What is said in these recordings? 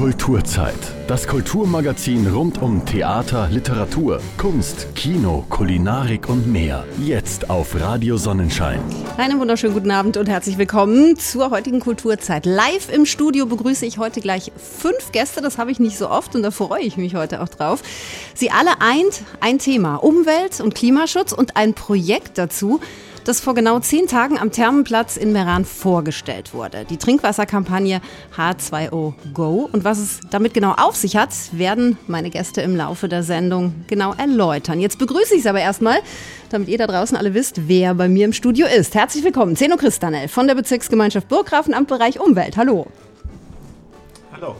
Kulturzeit. Das Kulturmagazin rund um Theater, Literatur, Kunst, Kino, Kulinarik und mehr. Jetzt auf Radio Sonnenschein. Einen wunderschönen guten Abend und herzlich willkommen zur heutigen Kulturzeit. Live im Studio begrüße ich heute gleich fünf Gäste. Das habe ich nicht so oft und da freue ich mich heute auch drauf. Sie alle eint ein Thema: Umwelt und Klimaschutz und ein Projekt dazu das vor genau zehn Tagen am Thermenplatz in Meran vorgestellt wurde. Die Trinkwasserkampagne H2O Go. Und was es damit genau auf sich hat, werden meine Gäste im Laufe der Sendung genau erläutern. Jetzt begrüße ich es aber erstmal, damit ihr da draußen alle wisst, wer bei mir im Studio ist. Herzlich willkommen, Zeno Christanel von der Bezirksgemeinschaft Burggrafenamt Bereich Umwelt. Hallo. Hallo.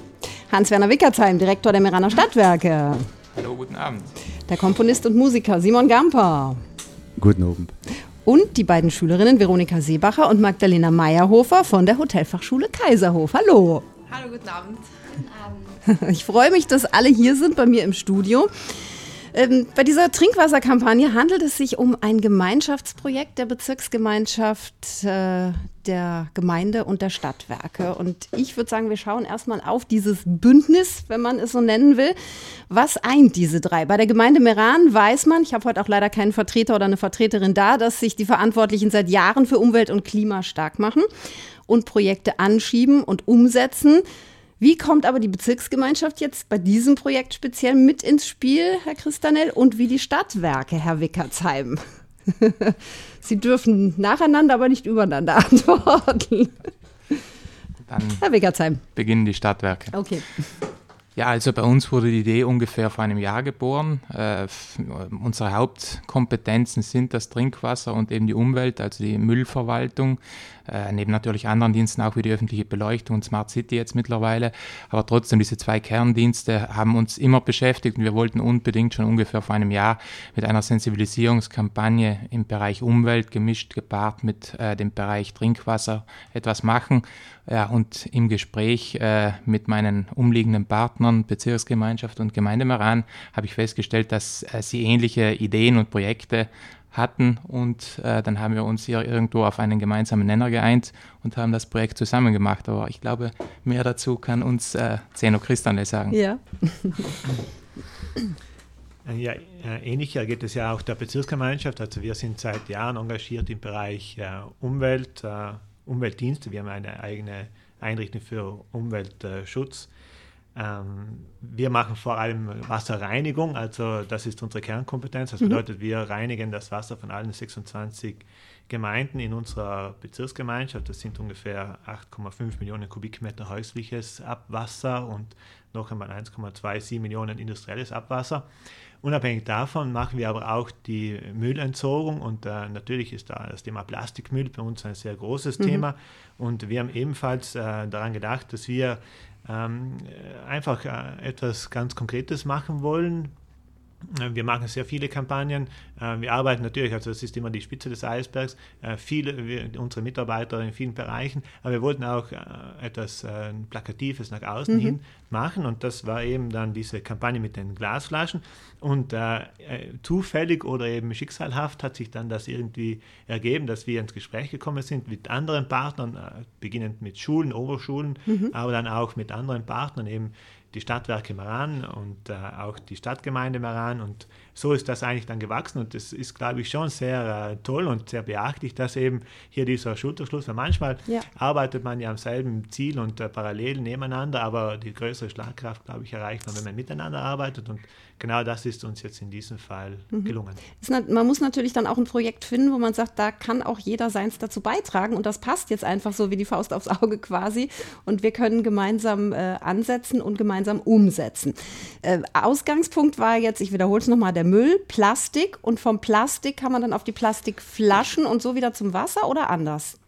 Hans-Werner Wickersheim, Direktor der Meraner Stadtwerke. Hallo, guten Abend. Der Komponist und Musiker Simon Gamper. Guten Abend und die beiden Schülerinnen Veronika Seebacher und Magdalena Meyerhofer von der Hotelfachschule Kaiserhof. Hallo. Hallo, guten Abend. Guten Abend. Ich freue mich, dass alle hier sind bei mir im Studio. Ähm, bei dieser Trinkwasserkampagne handelt es sich um ein Gemeinschaftsprojekt der Bezirksgemeinschaft äh, der Gemeinde und der Stadtwerke. Und ich würde sagen, wir schauen erstmal auf dieses Bündnis, wenn man es so nennen will. Was eint diese drei? Bei der Gemeinde Meran weiß man, ich habe heute auch leider keinen Vertreter oder eine Vertreterin da, dass sich die Verantwortlichen seit Jahren für Umwelt und Klima stark machen und Projekte anschieben und umsetzen. Wie kommt aber die Bezirksgemeinschaft jetzt bei diesem Projekt speziell mit ins Spiel, Herr Christanel, und wie die Stadtwerke, Herr Wickertsheim? Sie dürfen nacheinander, aber nicht übereinander antworten. Dann Herr Wickertsheim. Beginnen die Stadtwerke. Okay. Ja, also bei uns wurde die Idee ungefähr vor einem Jahr geboren. Äh, unsere Hauptkompetenzen sind das Trinkwasser und eben die Umwelt, also die Müllverwaltung, äh, neben natürlich anderen Diensten auch wie die öffentliche Beleuchtung und Smart City jetzt mittlerweile. Aber trotzdem, diese zwei Kerndienste haben uns immer beschäftigt und wir wollten unbedingt schon ungefähr vor einem Jahr mit einer Sensibilisierungskampagne im Bereich Umwelt gemischt, gepaart mit äh, dem Bereich Trinkwasser etwas machen. Ja, und im Gespräch äh, mit meinen umliegenden Partnern, Bezirksgemeinschaft und Gemeinde Meran, habe ich festgestellt, dass äh, sie ähnliche Ideen und Projekte hatten und äh, dann haben wir uns hier irgendwo auf einen gemeinsamen Nenner geeint und haben das Projekt zusammen gemacht. Aber ich glaube, mehr dazu kann uns äh, Zeno Christanle sagen. Ja. Ja, ähnlich geht es ja auch der Bezirksgemeinschaft. Also wir sind seit Jahren engagiert im Bereich äh, Umwelt, äh, Umweltdienste. Wir haben eine eigene Einrichtung für Umweltschutz. Ähm, wir machen vor allem Wasserreinigung, also das ist unsere Kernkompetenz. Das mhm. bedeutet, mhm. wir reinigen das Wasser von allen 26 Gemeinden in unserer Bezirksgemeinschaft. Das sind ungefähr 8,5 Millionen Kubikmeter häusliches Abwasser und noch einmal 1,27 Millionen industrielles Abwasser. Unabhängig davon machen wir aber auch die Müllentsorgung und äh, natürlich ist da das Thema Plastikmüll bei uns ein sehr großes mhm. Thema und wir haben ebenfalls äh, daran gedacht, dass wir ähm, einfach äh, etwas ganz Konkretes machen wollen, äh, wir machen sehr viele Kampagnen. Äh, wir arbeiten natürlich, also das ist immer die Spitze des Eisbergs, äh, viele, wir, unsere Mitarbeiter in vielen Bereichen, aber wir wollten auch etwas Plakatives nach außen mhm. hin machen und das war eben dann diese Kampagne mit den Glasflaschen und äh, zufällig oder eben schicksalhaft hat sich dann das irgendwie ergeben, dass wir ins Gespräch gekommen sind mit anderen Partnern, äh, beginnend mit Schulen, Oberschulen, mhm. aber dann auch mit anderen Partnern eben die Stadtwerke Meran und äh, auch die Stadtgemeinde Meran. Und so ist das eigentlich dann gewachsen. Und das ist, glaube ich, schon sehr äh, toll und sehr beachtlich, dass eben hier dieser Schulterschluss, weil manchmal ja. arbeitet man ja am selben Ziel und äh, parallel nebeneinander, aber die größere Schlagkraft, glaube ich, erreicht man, wenn man miteinander arbeitet. Und genau das ist uns jetzt in diesem Fall mhm. gelungen. Man muss natürlich dann auch ein Projekt finden, wo man sagt, da kann auch jeder seins dazu beitragen und das passt jetzt einfach so wie die Faust aufs Auge quasi und wir können gemeinsam äh, ansetzen und gemeinsam umsetzen. Äh, Ausgangspunkt war jetzt, ich wiederhole es nochmal, der Müll, Plastik und vom Plastik kann man dann auf die Plastikflaschen und so wieder zum Wasser oder anders?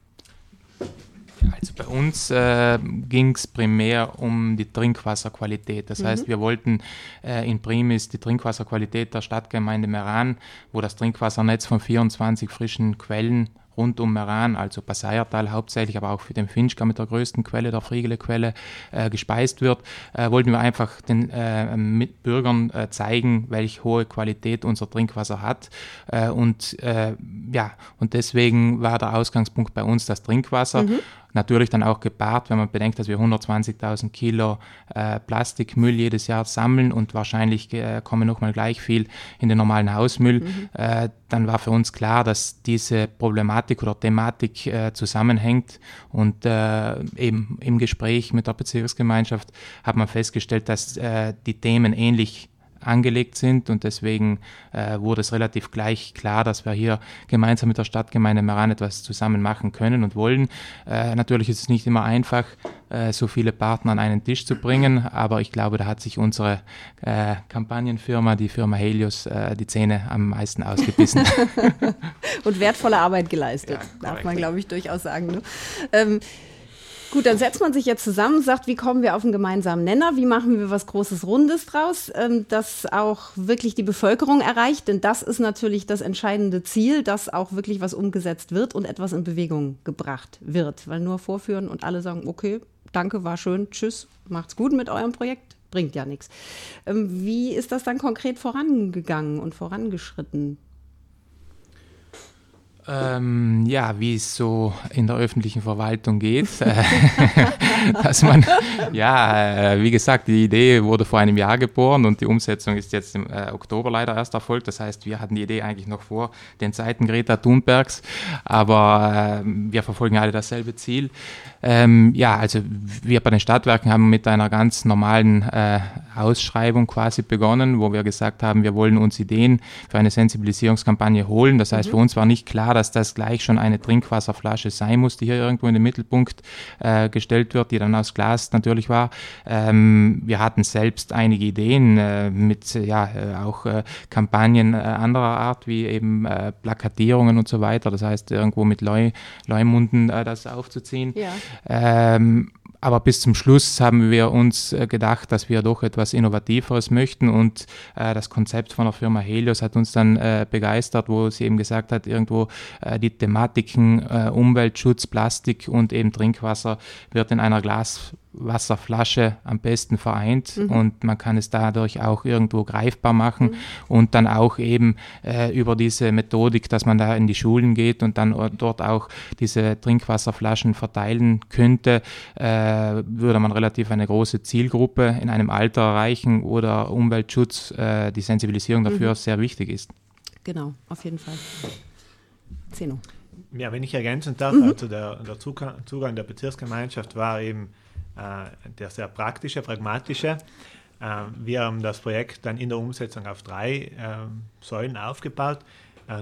Also bei uns äh, ging es primär um die Trinkwasserqualität. Das mhm. heißt, wir wollten äh, in Primis die Trinkwasserqualität der Stadtgemeinde Meran, wo das Trinkwassernetz von 24 frischen Quellen rund um Meran, also Passaiertal hauptsächlich, aber auch für den Finchka mit der größten Quelle, der Friegele-Quelle, äh, gespeist wird, äh, wollten wir einfach den äh, Mitbürgern äh, zeigen, welche hohe Qualität unser Trinkwasser hat. Äh, und äh, ja, und deswegen war der Ausgangspunkt bei uns das Trinkwasser. Mhm. Natürlich dann auch gepaart, wenn man bedenkt, dass wir 120.000 Kilo äh, Plastikmüll jedes Jahr sammeln und wahrscheinlich äh, kommen nochmal gleich viel in den normalen Hausmüll. Mhm. Äh, dann war für uns klar, dass diese Problematik oder Thematik äh, zusammenhängt. Und äh, eben im Gespräch mit der Bezirksgemeinschaft hat man festgestellt, dass äh, die Themen ähnlich angelegt sind und deswegen äh, wurde es relativ gleich klar, dass wir hier gemeinsam mit der Stadtgemeinde Meran etwas zusammen machen können und wollen. Äh, natürlich ist es nicht immer einfach, äh, so viele Partner an einen Tisch zu bringen, aber ich glaube, da hat sich unsere äh, Kampagnenfirma, die Firma Helios, äh, die Zähne am meisten ausgebissen. und wertvolle Arbeit geleistet, ja, darf man, glaube ich, durchaus sagen. Ne? Ähm, Gut, dann setzt man sich jetzt zusammen und sagt, wie kommen wir auf einen gemeinsamen Nenner? Wie machen wir was Großes Rundes draus, ähm, das auch wirklich die Bevölkerung erreicht? Denn das ist natürlich das entscheidende Ziel, dass auch wirklich was umgesetzt wird und etwas in Bewegung gebracht wird. Weil nur vorführen und alle sagen, okay, danke, war schön, tschüss, macht's gut mit eurem Projekt, bringt ja nichts. Ähm, wie ist das dann konkret vorangegangen und vorangeschritten? Ähm, ja, wie es so in der öffentlichen Verwaltung geht. dass man, ja, äh, wie gesagt, die Idee wurde vor einem Jahr geboren und die Umsetzung ist jetzt im äh, Oktober leider erst erfolgt. Das heißt, wir hatten die Idee eigentlich noch vor den Zeiten Greta Thunbergs, aber äh, wir verfolgen alle dasselbe Ziel. Ähm, ja, also wir bei den Stadtwerken haben mit einer ganz normalen äh, Ausschreibung quasi begonnen, wo wir gesagt haben, wir wollen uns Ideen für eine Sensibilisierungskampagne holen. Das heißt, mhm. für uns war nicht klar, dass das gleich schon eine Trinkwasserflasche sein muss, die hier irgendwo in den Mittelpunkt äh, gestellt wird, die dann aus Glas natürlich war. Ähm, wir hatten selbst einige Ideen äh, mit ja äh, auch äh, Kampagnen äh, anderer Art, wie eben Plakatierungen und so weiter. Das heißt, irgendwo mit Leu Leumunden das aufzuziehen. Ja. Ähm, aber bis zum Schluss haben wir uns äh, gedacht, dass wir doch etwas Innovativeres möchten. Und äh, das Konzept von der Firma Helios hat uns dann äh, begeistert, wo sie eben gesagt hat, irgendwo äh, die Thematiken äh, Umweltschutz, Plastik und eben Trinkwasser wird in einer Glas Wasserflasche am besten vereint mhm. und man kann es dadurch auch irgendwo greifbar machen mhm. und dann auch eben äh, über diese Methodik, dass man da in die Schulen geht und dann dort auch diese Trinkwasserflaschen verteilen könnte, äh, würde man relativ eine große Zielgruppe in einem Alter erreichen oder Umweltschutz, äh, die Sensibilisierung dafür mhm. sehr wichtig ist. Genau, auf jeden Fall. Zeno. Ja, wenn ich ergänzen darf, mhm. also der, der Zugang der Bezirksgemeinschaft war eben der sehr praktische, pragmatische. Äh, wir haben das Projekt dann in der Umsetzung auf drei äh, Säulen aufgebaut.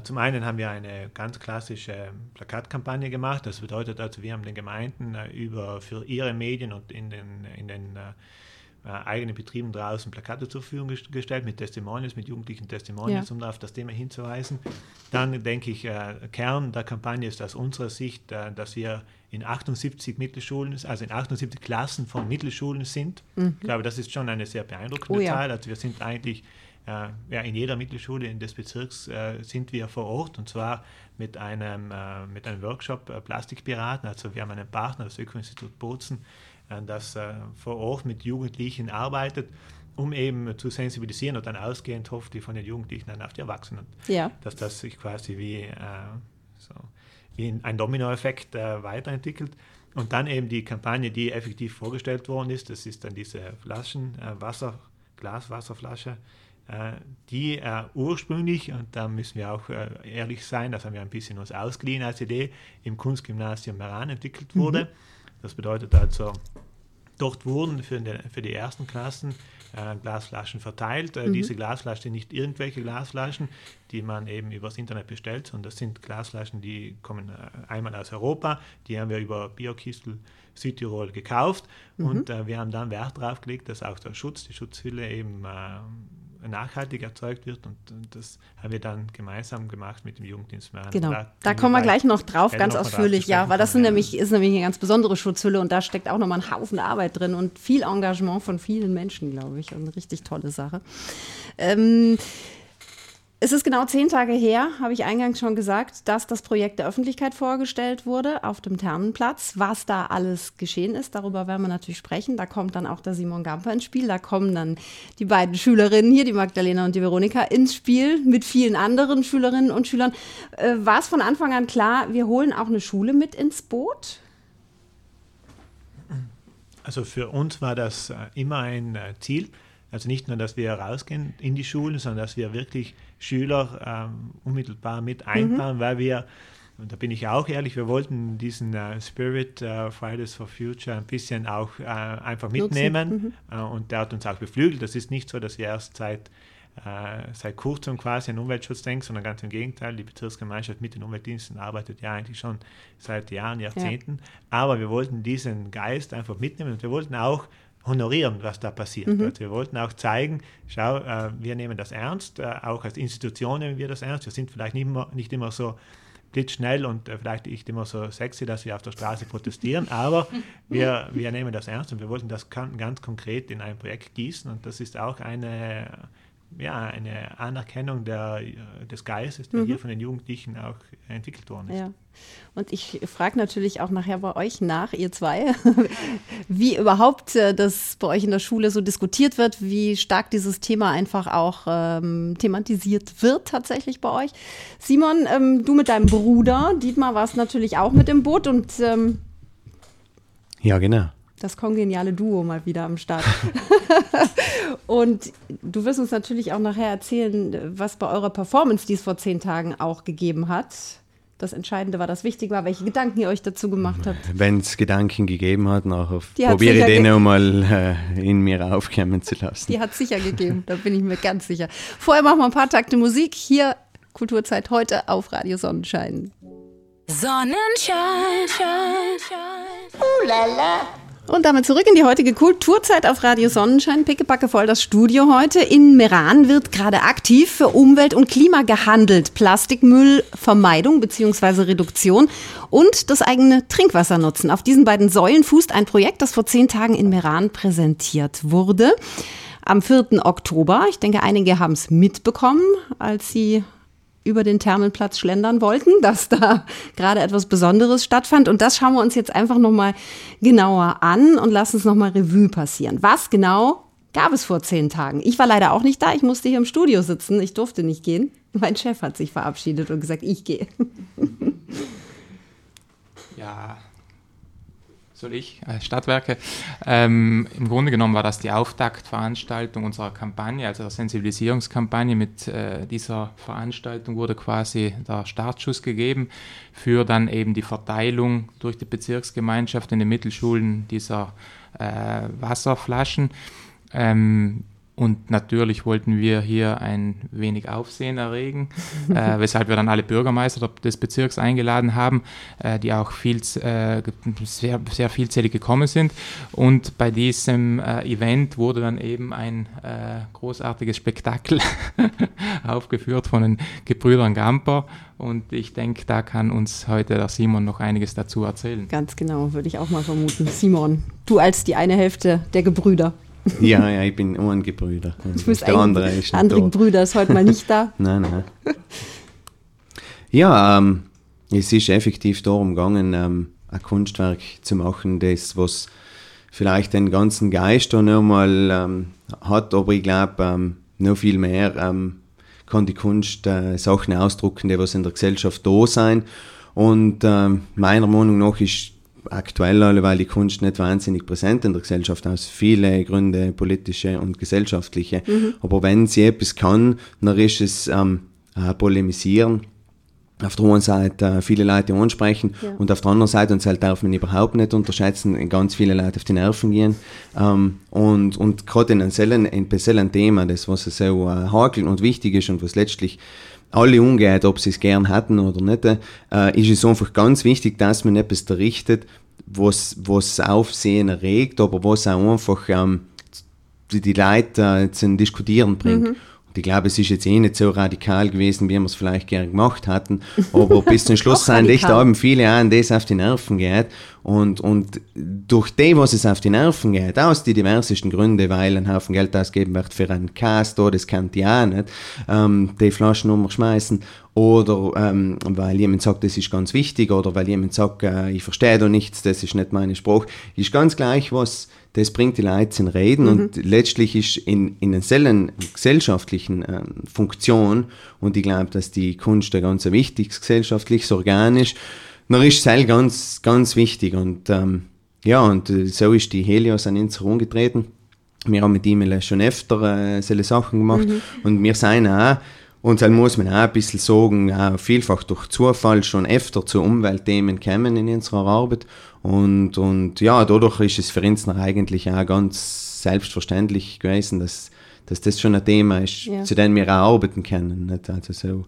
Zum einen haben wir eine ganz klassische Plakatkampagne gemacht. Das bedeutet also, wir haben den Gemeinden über, für ihre Medien und in den, in den eigenen Betrieben draußen Plakate zur Verfügung gestellt mit Testimonials, mit jugendlichen Testimonials, ja. um auf das Thema hinzuweisen. Dann denke ich, Kern der Kampagne ist aus unserer Sicht, dass wir in 78 Mittelschulen, also in 78 Klassen von Mittelschulen sind. Mhm. Ich glaube, das ist schon eine sehr beeindruckende oh, ja. Zahl. Also wir sind eigentlich äh, ja, in jeder Mittelschule des Bezirks äh, sind wir vor Ort und zwar mit einem, äh, mit einem Workshop äh, Plastikpiraten. Also wir haben einen Partner, das Öko-Institut Bozen, äh, das äh, vor Ort mit Jugendlichen arbeitet um eben zu sensibilisieren und dann ausgehend hofft, die von den Jugendlichen dann auf die Erwachsenen. Ja. Dass das sich quasi wie so in ein Dominoeffekt äh, weiterentwickelt. Und dann eben die Kampagne, die effektiv vorgestellt worden ist, das ist dann diese Flaschen, äh, Wasser, Glaswasserflasche, äh, die äh, ursprünglich, und da müssen wir auch äh, ehrlich sein, das haben wir ein bisschen uns ausgeliehen als Idee, im Kunstgymnasium Meran entwickelt wurde. Mhm. Das bedeutet also, dort wurden für, die, für die ersten Klassen äh, Glasflaschen verteilt. Äh, mhm. Diese Glasflaschen sind nicht irgendwelche Glasflaschen, die man eben übers Internet bestellt, sondern das sind Glasflaschen, die kommen äh, einmal aus Europa, die haben wir über Biokistel Südtirol gekauft mhm. und äh, wir haben dann Wert darauf gelegt, dass auch der Schutz, die Schutzhülle eben äh, nachhaltig erzeugt wird. Und, und, das haben wir dann gemeinsam gemacht mit dem Jugenddienst. Genau, da, da kommen wir gleich noch drauf, ganz ausführlich, ja, weil das nämlich, ist nämlich eine ganz besondere Schutzhülle und da steckt auch nochmal ein Haufen Arbeit drin und viel Engagement von vielen Menschen, glaube ich, und eine richtig tolle Sache. Ähm, Es ist genau zehn Tage her, habe ich eingangs schon gesagt, dass das Projekt der Öffentlichkeit vorgestellt wurde auf dem Thermenplatz. Was da alles geschehen ist, darüber werden wir natürlich sprechen. Da kommt dann auch der Simon Gamper ins Spiel. Da kommen dann die beiden Schülerinnen hier, die Magdalena und die Veronika, ins Spiel mit vielen anderen Schülerinnen und Schülern. Äh, war es von Anfang an klar, wir holen auch eine Schule mit ins Boot? Also für uns war das äh, immer ein äh, Ziel. Also nicht nur, dass wir rausgehen in die Schulen, sondern dass wir wirklich Schüler ähm, unmittelbar mit einbauen, mhm. weil wir, und da bin ich auch ehrlich, wir wollten diesen äh, Spirit äh, Fridays for Future ein bisschen auch äh, einfach mitnehmen mhm. Äh, und der hat uns auch beflügelt. Das ist nicht so, dass wir erst seit äh, seit kurzem quasi an Umweltschutz denken, sondern ganz im Gegenteil. Die Bezirksgemeinschaft mit den Umweltdiensten arbeitet ja eigentlich schon seit Jahren, Jahrzehnten. Ja. Aber wir wollten diesen Geist einfach mitnehmen und wir wollten auch honorieren, was da passiert. Mhm. Wir wollten auch zeigen, schau, äh, wir nehmen das ernst, äh, auch als Institution nehmen wir das ernst. Wir sind vielleicht nicht immer, nicht immer so blitzschnell und äh, vielleicht nicht immer so sexy, dass wir auf der Straße protestieren, aber wir, wir nehmen das ernst und wir wollten das ganz konkret in ein Projekt gießen und das ist auch eine ja, eine Anerkennung der, des Geistes, der mhm. hier von den Jugendlichen auch entwickelt worden ist. Ja. Und ich frage natürlich auch nachher bei euch nach, ihr zwei, wie überhaupt äh, das bei euch in der Schule so diskutiert wird, wie stark dieses Thema einfach auch ähm, thematisiert wird tatsächlich bei euch. Simon, ähm, du mit deinem Bruder, Dietmar, warst natürlich auch mit im Boot und ähm, ja, genau das kongeniale Duo mal wieder am Start. und du wirst uns natürlich auch nachher erzählen, was bei eurer Performance, die es vor zehn Tagen auch gegeben hat, das Entscheidende war, das Wichtige war, welche Gedanken ihr euch dazu gemacht habt. Wenn es Gedanken gegeben hat, nachher probiere ich den nochmal äh, in mir aufkommen zu lassen. Die hat es sicher gegeben, da bin ich mir ganz sicher. Vorher machen wir ein paar Takte Musik. Hier Kulturzeit heute auf Radio Sonnenschein. Sonnenschein, Schein, Schein. Uh, la, la. Und damit zurück in die heutige Kulturzeit auf Radio Sonnenschein. Pickepacke voll das Studio heute. In Meran wird gerade aktiv für Umwelt und Klima gehandelt. Plastikmüllvermeidung bzw. Reduktion und das eigene Trinkwasser nutzen. Auf diesen beiden Säulen fußt ein Projekt, das vor zehn Tagen in Meran präsentiert wurde. Am 4. Oktober. Ich denke, einige haben es mitbekommen, als sie über den Thermenplatz schlendern wollten, dass da gerade etwas Besonderes stattfand. Und das schauen wir uns jetzt einfach nochmal genauer an und lassen es nochmal Revue passieren. Was genau gab es vor zehn Tagen? Ich war leider auch nicht da. Ich musste hier im Studio sitzen. Ich durfte nicht gehen. Mein Chef hat sich verabschiedet und gesagt, ich gehe. Ja, soll ich, äh, Stadtwerke. Ähm, Im Grunde genommen war das die Auftaktveranstaltung unserer Kampagne, also der Sensibilisierungskampagne. Mit äh, dieser Veranstaltung wurde quasi der Startschuss gegeben für dann eben die Verteilung durch die Bezirksgemeinschaft in den Mittelschulen dieser äh, Wasserflaschen. Ähm, und natürlich wollten wir hier ein wenig Aufsehen erregen, äh, weshalb wir dann alle Bürgermeister des Bezirks eingeladen haben, äh, die auch viel, äh, sehr, sehr vielzählig gekommen sind. Und bei diesem äh, Event wurde dann eben ein äh, großartiges Spektakel aufgeführt von den Gebrüdern Gamper. Und ich denke, da kann uns heute der Simon noch einiges dazu erzählen. Ganz genau, würde ich auch mal vermuten. Simon, du als die eine Hälfte der Gebrüder. Ja, ja, ich bin ein Gebrüder. Der andere ist Andere Brüder ist heute mal nicht da. nein, nein. Ja, ähm, es ist effektiv darum gegangen, ähm, ein Kunstwerk zu machen, das, was vielleicht den ganzen Geist noch mal ähm, hat, aber ich glaube, ähm, noch viel mehr ähm, kann die Kunst äh, Sachen ausdrucken, die was in der Gesellschaft da sein. Und ähm, meiner Meinung nach ist aktuell alle, weil die Kunst nicht wahnsinnig präsent in der Gesellschaft aus viele Gründe, politische und gesellschaftliche. Mhm. Aber wenn sie etwas kann, dann ist es ähm, polemisieren. Auf der einen Seite äh, viele Leute ansprechen ja. und auf der anderen Seite, und das darf man überhaupt nicht unterschätzen, ganz viele Leute auf die Nerven gehen. Ähm, und und gerade in einem speziellen Thema, das was so äh, hakel und wichtig ist und was letztlich alle umgeht, ob sie es gern hatten oder nicht, äh, ist es einfach ganz wichtig, dass man etwas errichtet, was, was Aufsehen erregt, aber was auch einfach ähm, die, die Leute äh, zum Diskutieren bringt. Mhm. Ich glaube, es ist jetzt eh nicht so radikal gewesen, wie wir es vielleicht gerne gemacht hatten. Aber bis zum Schluss sind echt haben viele an das auf die Nerven geht. Und, und durch dem, was es auf die Nerven geht, aus die diversesten Gründe, weil ein Haufen Geld ausgeben wird für einen Cast, da, das kann die auch nicht, ähm, die Flaschen umschmeißen. Oder ähm, weil jemand sagt, das ist ganz wichtig, oder weil jemand sagt, äh, ich verstehe da nichts, das ist nicht mein Spruch. Ist ganz gleich, was das bringt die Leute zum Reden mhm. und letztlich ist in, in einer gesellschaftlichen äh, Funktion und ich glaube, dass die Kunst ein ganz wichtiges gesellschaftliches Organ ist, dann ist es ganz, ganz wichtig und ähm, ja, und äh, so ist die Helios an uns herumgetreten. Wir haben mit ihm schon öfter äh, solche Sachen gemacht mhm. und wir sind auch und dann muss man auch ein bisschen sagen, auch vielfach durch Zufall schon öfter zu Umweltthemen kommen in unserer Arbeit. Und, und ja, dadurch ist es für uns noch eigentlich auch ganz selbstverständlich gewesen, dass, dass das schon ein Thema ist, ja. zu dem wir auch arbeiten können. Nicht? Also so,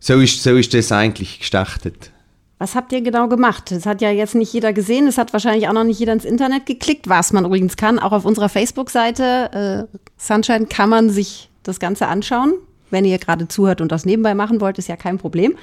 so, ist, so ist das eigentlich gestartet. Was habt ihr genau gemacht? Das hat ja jetzt nicht jeder gesehen, es hat wahrscheinlich auch noch nicht jeder ins Internet geklickt, was man übrigens kann. Auch auf unserer Facebook-Seite äh, Sunshine kann man sich das Ganze anschauen. Wenn ihr gerade zuhört und das nebenbei machen wollt, ist ja kein Problem.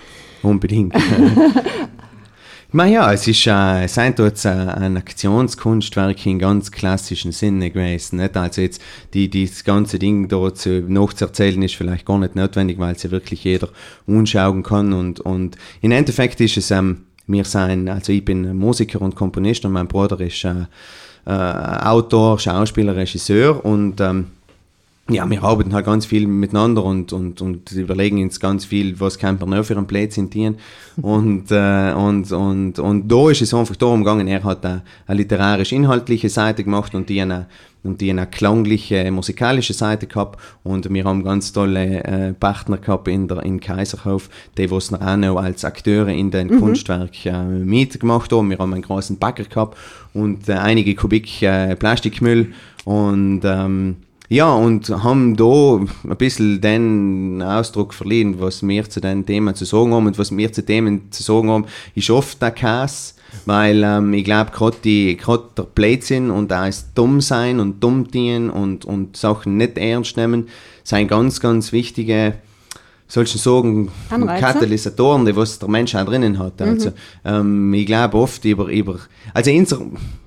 Unbedingt. ja, es ist äh, sein dort ein Aktionskunstwerk im ganz klassischen Sinne gewesen. Nicht? Also jetzt die, die das ganze Ding dort zu, nachzuerzählen ist vielleicht gar nicht notwendig, weil es ja wirklich jeder anschauen kann. Und, und im Endeffekt ist es, ähm, wir sein, also ich bin Musiker und Komponist und mein Bruder ist äh, äh, Autor, Schauspieler, Regisseur und ähm, ja, wir arbeiten halt ganz viel miteinander und, und, und überlegen uns ganz viel, was kann man noch für einen Platz in und, äh, und, und, und da ist es einfach darum gegangen, er hat eine, eine literarisch-inhaltliche Seite gemacht und die eine, und die eine klangliche, musikalische Seite gehabt und wir haben ganz tolle äh, Partner gehabt in der, in Kaiserhof, die was auch noch als Akteure in den mhm. Kunstwerk äh, mitgemacht haben. Wir haben einen großen Bagger gehabt und äh, einige Kubik äh, Plastikmüll und ähm, ja, und haben da ein bisschen den Ausdruck verliehen, was wir zu den Themen zu sagen haben und was wir zu Themen zu sagen haben, ist oft der Kass, weil ähm, ich glaube, gerade der Blödsinn und auch das Dummsein und Dummdienen und, und Sachen nicht ernst nehmen, sind ganz, ganz wichtige solchen Anreize. Katalysatoren, die was der Mensch auch drinnen hat. Mhm. Also, ähm, ich glaube oft über, über also unser,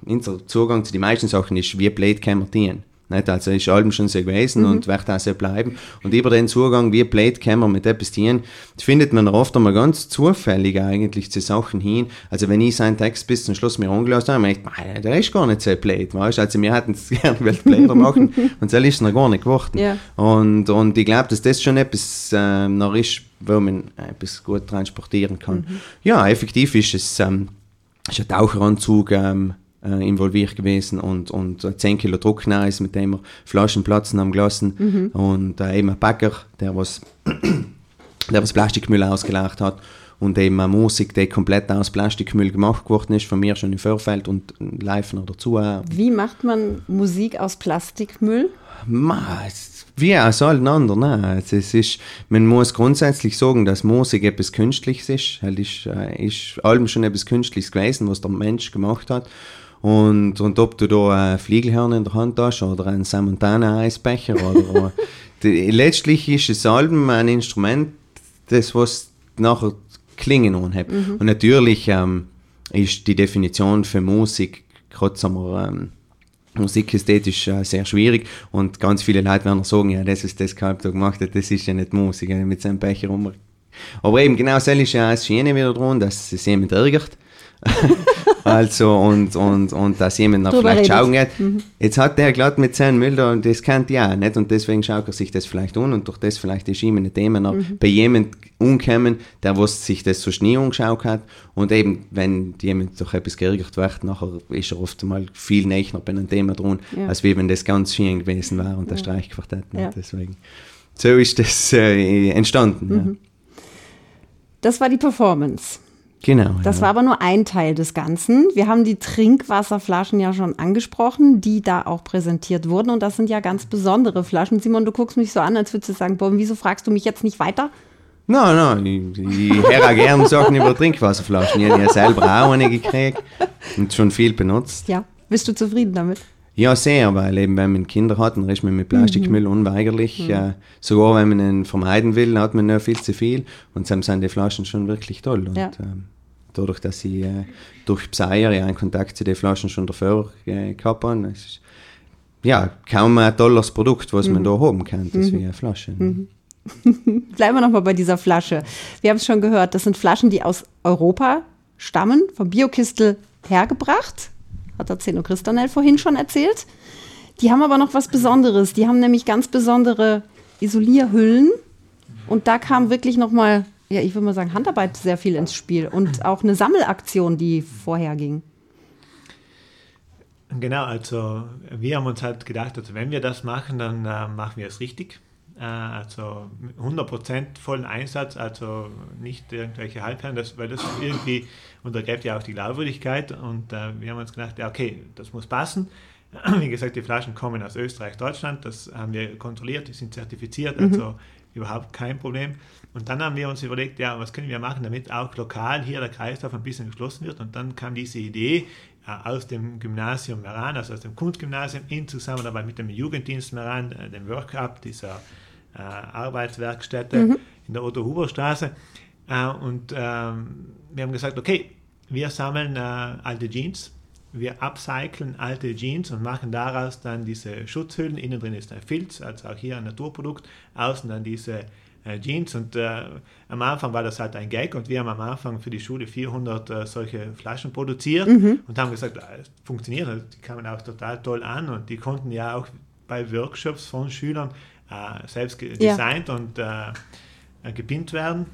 unser Zugang zu den meisten Sachen ist, wie blöd kann man dienen. Nicht? Also ist allem schon so gewesen mhm. und wird auch so bleiben. Und über den Zugang, wie blöd kann man mit etwas dienen, findet man oft einmal ganz zufällig eigentlich zu Sachen hin. Also wenn ich seinen Text bis zum Schluss mir angelassen habe, ich gedacht, der ist gar nicht so blöd. Weißt? Also wir hätten es gerne blöder machen und so ist es noch gar nicht geworden. Ja. Und, und ich glaube, dass das schon etwas äh, noch ist, wo man etwas gut transportieren kann. Mhm. Ja, effektiv ist es ähm, ist ein Taucheranzug, ähm, äh, involviert gewesen und, und 10 Kilo Druckneis, mit dem wir Flaschen platzen haben gelassen mhm. und äh, eben ein Bäcker, der was, der was Plastikmüll ausgelacht hat und eben eine Musik, die komplett aus Plastikmüll gemacht geworden ist, von mir schon im Vorfeld und live noch dazu. Wie macht man Musik aus Plastikmüll? Ma, wie aus allen anderen. Ne? Es ist, man muss grundsätzlich sagen, dass Musik etwas Künstliches ist. Es ist, äh, ist allem schon etwas Künstliches gewesen, was der Mensch gemacht hat. Und, und ob du da ein Fliegelhorn in der Hand hast oder einen Samontana-Eisbecher oder, die, letztlich ist es Album ein Instrument, das was nachher klingen anhebt. Mhm. Und natürlich ähm, ist die Definition für Musik, gerade sagen wir, ähm, musikästhetisch äh, sehr schwierig und ganz viele Leute werden sagen, ja, das ist das Kalb da gemacht hat, das ist ja nicht Musik, mit seinem Becher rum. Aber eben genau das ist ja das Schöne wieder dran, dass es jemand ärgert. Also, und, und, und dass jemand noch Drüber vielleicht schauen geht. Mhm. Jetzt hat der glatt mit seinem Müll da und das kennt ja auch nicht und deswegen schaut er sich das vielleicht an und durch das vielleicht ist ihm ein Thema noch mhm. bei jemand umkommen, der was sich das so nie angeschaut hat und eben, wenn jemand durch etwas geärgert wird, nachher ist er oft mal viel näher bei einem Thema dran, ja. als wie wenn das ganz schön gewesen wäre und der ja. Streichquartett. Ja. Deswegen. So ist das äh, entstanden. Mhm. Das war die Performance. Genau. Das ja. war aber nur ein Teil des Ganzen. Wir haben die Trinkwasserflaschen ja schon angesprochen, die da auch präsentiert wurden. Und das sind ja ganz besondere Flaschen. Simon, du guckst mich so an, als würdest du sagen, boah, wieso fragst du mich jetzt nicht weiter? Nein, nein, ich, ich höre gerne Sachen über Trinkwasserflaschen. Ich habe ja selber auch eine gekriegt und schon viel benutzt. Ja, bist du zufrieden damit? Ja, sehr, weil eben wenn man Kinder hat, dann ist man mit Plastikmüll mhm. unweigerlich. Mhm. Äh, sogar wenn man ihn vermeiden will, hat man nur viel zu viel. Und dann sind die Flaschen schon wirklich toll. Und, ja. ähm, dadurch, dass ich äh, durch Pseier ja einen Kontakt zu den Flaschen schon davor äh, gehabt habe, ist ja kaum ein tolles Produkt, was mhm. man da haben kann, das mhm. wie eine Flasche. Mhm. Bleiben wir nochmal bei dieser Flasche. Wir haben es schon gehört, das sind Flaschen, die aus Europa stammen, vom Biokistel hergebracht hat der Zeno Christanel vorhin schon erzählt. Die haben aber noch was Besonderes. Die haben nämlich ganz besondere Isolierhüllen. Und da kam wirklich nochmal, ja, ich würde mal sagen, Handarbeit sehr viel ins Spiel und auch eine Sammelaktion, die vorher ging. Genau, also wir haben uns halt gedacht, also wenn wir das machen, dann äh, machen wir es richtig. Äh, also 100% vollen Einsatz, also nicht irgendwelche Halbherren, das, weil das irgendwie untergräbt ja auch die Glaubwürdigkeit und äh, wir haben uns gedacht, ja okay, das muss passen. Wie gesagt, die Flaschen kommen aus Österreich, Deutschland, das haben wir kontrolliert, die sind zertifiziert, mhm. also mhm. überhaupt kein Problem. Und dann haben wir uns überlegt, ja, was können wir machen, damit auch lokal hier der Kreislauf ein bisschen geschlossen wird. Und dann kam diese Idee äh, aus dem Gymnasium Meran, also aus dem Kunstgymnasium, in Zusammenarbeit mit dem Jugenddienst Meran, äh, dem Workup, dieser äh, Arbeitswerkstätte mhm. in der Otto-Huber-Straße. Äh, und ähm, wir haben gesagt, okay, wir sammeln äh, alte Jeans, wir upcyclen alte Jeans und machen daraus dann diese Schutzhüllen. Innen drin ist ein Filz, also auch hier ein Naturprodukt, außen dann diese äh, Jeans. Und äh, am Anfang war das halt ein Gag und wir haben am Anfang für die Schule 400 äh, solche Flaschen produziert mhm. und haben gesagt, ah, es funktioniert, also die kamen auch total toll an und die konnten ja auch bei Workshops von Schülern äh, selbst designt ja. und äh, gepinnt werden.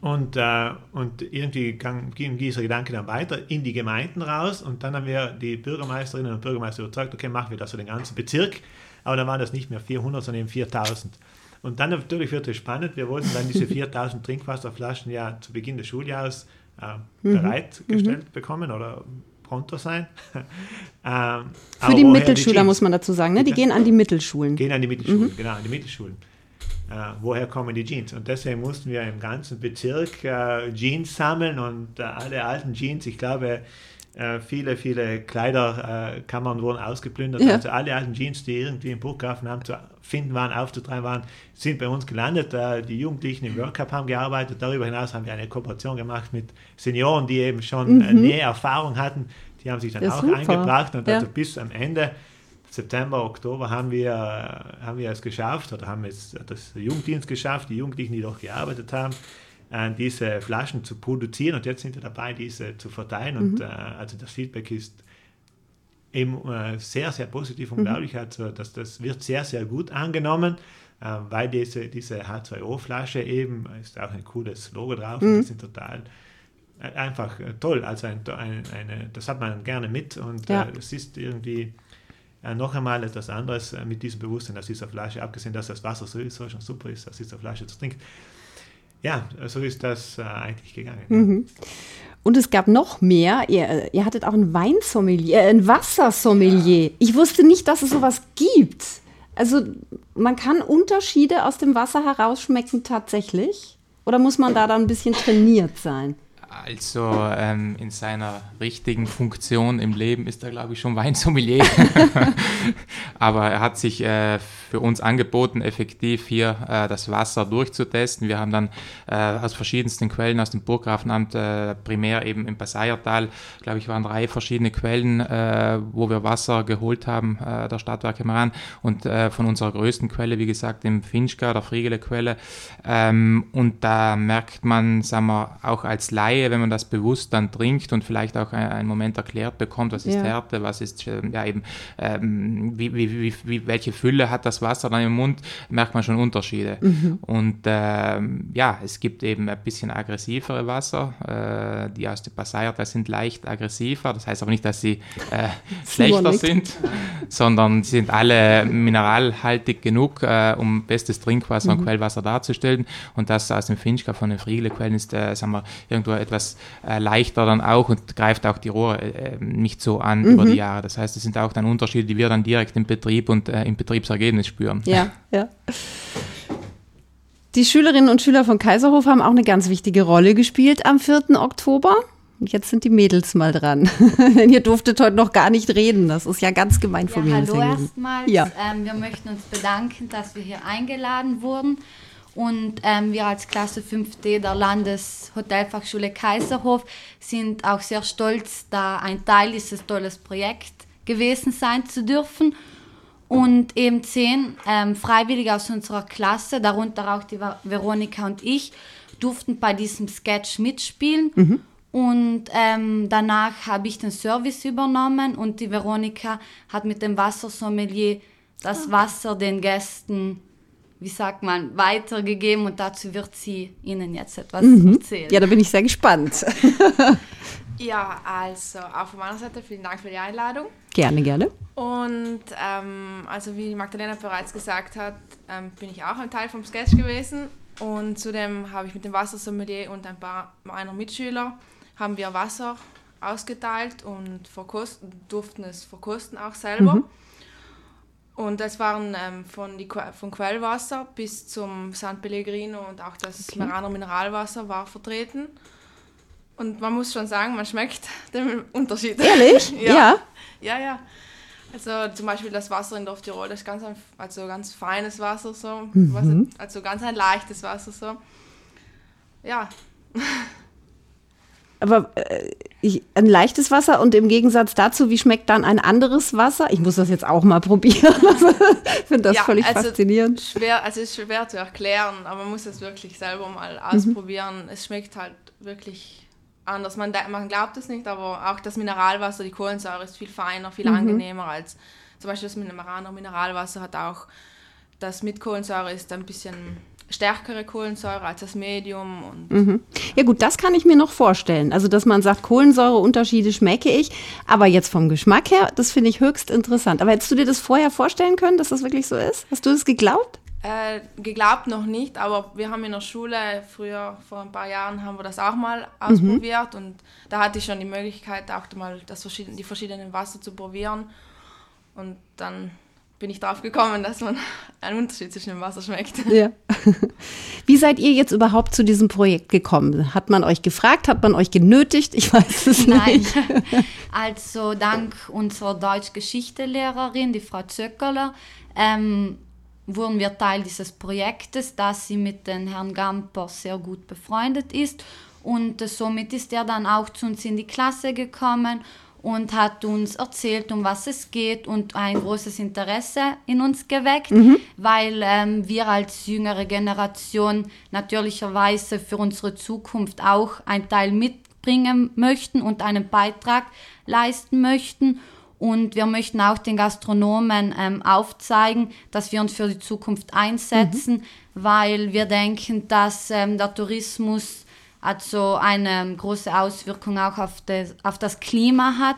Und, äh, und irgendwie ging dieser Gedanke dann weiter in die Gemeinden raus und dann haben wir die Bürgermeisterinnen und Bürgermeister überzeugt, okay, machen wir das für den ganzen Bezirk. Aber dann waren das nicht mehr 400, sondern eben 4000. Und dann natürlich wird es spannend. Wir wollten dann diese 4000 Trinkwasserflaschen ja zu Beginn des Schuljahres äh, mhm. bereitgestellt mhm. bekommen oder pronto sein. ähm, Für die Mittelschüler die muss man dazu sagen, ne? die gehen an die Mittelschulen. Gehen an die Mittelschulen, mhm. genau, an die Mittelschulen. Äh, woher kommen die Jeans? Und deswegen mussten wir im ganzen Bezirk äh, Jeans sammeln und äh, alle alten Jeans, ich glaube, äh, viele, viele Kleiderkammern wurden ausgeplündert. Ja. Also alle alten Jeans, die irgendwie im Burggrafen haben zu finden waren, aufzutreiben waren, sind bei uns gelandet. Äh, die Jugendlichen im World Cup haben gearbeitet. Darüber hinaus haben wir eine Kooperation gemacht mit Senioren, die eben schon mhm. näher Erfahrung hatten. Die haben sich dann auch super. eingebracht und ja. also bis am Ende September, Oktober haben wir, haben wir es geschafft oder haben es das Jugenddienst geschafft, die Jugendlichen, die dort gearbeitet haben, äh, diese Flaschen zu produzieren und jetzt sind wir dabei, diese zu verteilen mhm. und äh, also das Feedback ist eben äh, sehr, sehr positiv und mhm. glaube ich, also, dass das wird sehr, sehr gut angenommen, äh, weil diese, diese H2O-Flasche eben, ist auch ein cooles Logo drauf, mhm. die sind total äh, einfach äh, toll, also ein, ein, eine, das hat man gerne mit und ja. es ist irgendwie äh, noch einmal etwas anderes äh, mit diesem Bewusstsein aus dieser Flasche, abgesehen, dass das Wasser sowieso schon super ist, aus dieser Flasche zu trinken. Ja, so ist das äh, eigentlich gegangen. Mhm. Und es gab noch mehr. Ihr, äh, ihr hattet auch ein Weinsommelier, äh, ein Wassersommelier. Ich wusste nicht, dass es sowas gibt. Also man kann Unterschiede aus dem Wasser herausschmecken tatsächlich? Oder muss man da dann ein bisschen trainiert sein? Also ähm, in seiner richtigen Funktion im Leben ist er, glaube ich, schon Weinsommelier. Aber er hat sich äh, für uns angeboten, effektiv hier äh, das Wasser durchzutesten. Wir haben dann äh, aus verschiedensten Quellen aus dem Burggrafenamt, äh, primär eben im Passaiertal, glaube ich, waren drei verschiedene Quellen, äh, wo wir Wasser geholt haben, äh, der Stadtwerke Maran. Und von unserer größten Quelle, wie gesagt, im Finchka, der Friegele-Quelle. Ähm, und da merkt man, sagen wir, auch als Laie, wenn man das bewusst dann trinkt und vielleicht auch einen Moment erklärt bekommt, was ist ja. Härte, was ist ähm, ja eben, ähm, wie, wie, wie, welche Fülle hat das Wasser dann im Mund, merkt man schon Unterschiede. Mhm. Und ähm, ja, es gibt eben ein bisschen aggressivere Wasser, äh, die aus dem Passayertal sind leicht aggressiver, das heißt aber nicht, dass sie äh, schlechter sind, sondern sie sind alle mineralhaltig genug, äh, um bestes Trinkwasser mhm. und Quellwasser darzustellen. Und das aus dem Finchka von den Friegele-Quellen ist, äh, sagen wir, irgendwo etwas äh, leichter dann auch und greift auch die Rohre äh, nicht so an mhm. über die Jahre. Das heißt, es sind auch dann Unterschiede, die wir dann direkt im Betrieb und äh, im Betriebsergebnis spüren. Ja, ja. Die Schülerinnen und Schüler von Kaiserhof haben auch eine ganz wichtige Rolle gespielt am 4. Oktober. Und jetzt sind die Mädels mal dran. Denn ihr durftet heute noch gar nicht reden. Das ist ja ganz gemein von ja, mir. Hallo erstmals. Ja. Ähm, wir möchten uns bedanken, dass wir hier eingeladen wurden. Und ähm, wir als Klasse 5D der Landeshotelfachschule Kaiserhof sind auch sehr stolz, da ein Teil dieses tolles Projekt gewesen sein zu dürfen. Und eben zehn ähm, Freiwillige aus unserer Klasse, darunter auch die Veronika und ich, durften bei diesem Sketch mitspielen. Mhm. Und ähm, danach habe ich den Service übernommen und die Veronika hat mit dem Wassersommelier das ah. Wasser den Gästen, wie sagt man, weitergegeben und dazu wird sie Ihnen jetzt etwas mhm. erzählen. Ja, da bin ich sehr gespannt. ja, also auch von meiner Seite vielen Dank für die Einladung. Gerne, gerne. Und ähm, also wie Magdalena bereits gesagt hat, ähm, bin ich auch ein Teil vom Sketch gewesen und zudem habe ich mit dem Wassersommelier und ein paar meiner Mitschüler haben wir Wasser ausgeteilt und verkosten, durften es verkosten auch selber. Mhm. Und das waren ähm, von, die, von Quellwasser bis zum San Pellegrino und auch das okay. Meraner Mineralwasser war vertreten. Und man muss schon sagen, man schmeckt den Unterschied. Ehrlich? ja. ja. Ja, ja. Also zum Beispiel das Wasser in Dorftirol, das ist ganz, also ganz feines Wasser so, mhm. also ganz ein leichtes Wasser so. Ja. Aber äh, ich, ein leichtes Wasser und im Gegensatz dazu, wie schmeckt dann ein anderes Wasser? Ich muss das jetzt auch mal probieren. ich finde das ja, völlig also faszinierend. Schwer, also es ist schwer zu erklären, aber man muss es wirklich selber mal mhm. ausprobieren. Mhm. Es schmeckt halt wirklich anders. Man, man glaubt es nicht, aber auch das Mineralwasser, die Kohlensäure ist viel feiner, viel mhm. angenehmer als zum Beispiel das Maraner Mineralwasser hat auch, das mit Kohlensäure ist ein bisschen stärkere Kohlensäure als das Medium. Mhm. Ja gut, das kann ich mir noch vorstellen. Also dass man sagt, Kohlensäureunterschiede schmecke ich, aber jetzt vom Geschmack her, das finde ich höchst interessant. Aber hättest du dir das vorher vorstellen können, dass das wirklich so ist? Hast du es geglaubt? Äh, geglaubt noch nicht, aber wir haben in der Schule früher, vor ein paar Jahren, haben wir das auch mal ausprobiert mhm. und da hatte ich schon die Möglichkeit, auch mal das die verschiedenen Wasser zu probieren und dann bin ich darauf gekommen, dass man einen Unterschied zwischen dem Wasser schmeckt. Ja. Wie seid ihr jetzt überhaupt zu diesem Projekt gekommen? Hat man euch gefragt, hat man euch genötigt? Ich weiß es Nein. nicht. Also dank unserer Deutsch-Geschichte-Lehrerin, die Frau Zöckerler, ähm, wurden wir Teil dieses Projektes, da sie mit dem Herrn Gamper sehr gut befreundet ist. Und somit ist er dann auch zu uns in die Klasse gekommen und hat uns erzählt, um was es geht und ein großes Interesse in uns geweckt, mhm. weil ähm, wir als jüngere Generation natürlicherweise für unsere Zukunft auch einen Teil mitbringen möchten und einen Beitrag leisten möchten. Und wir möchten auch den Gastronomen ähm, aufzeigen, dass wir uns für die Zukunft einsetzen, mhm. weil wir denken, dass ähm, der Tourismus also eine große Auswirkung auch auf das, auf das Klima hat.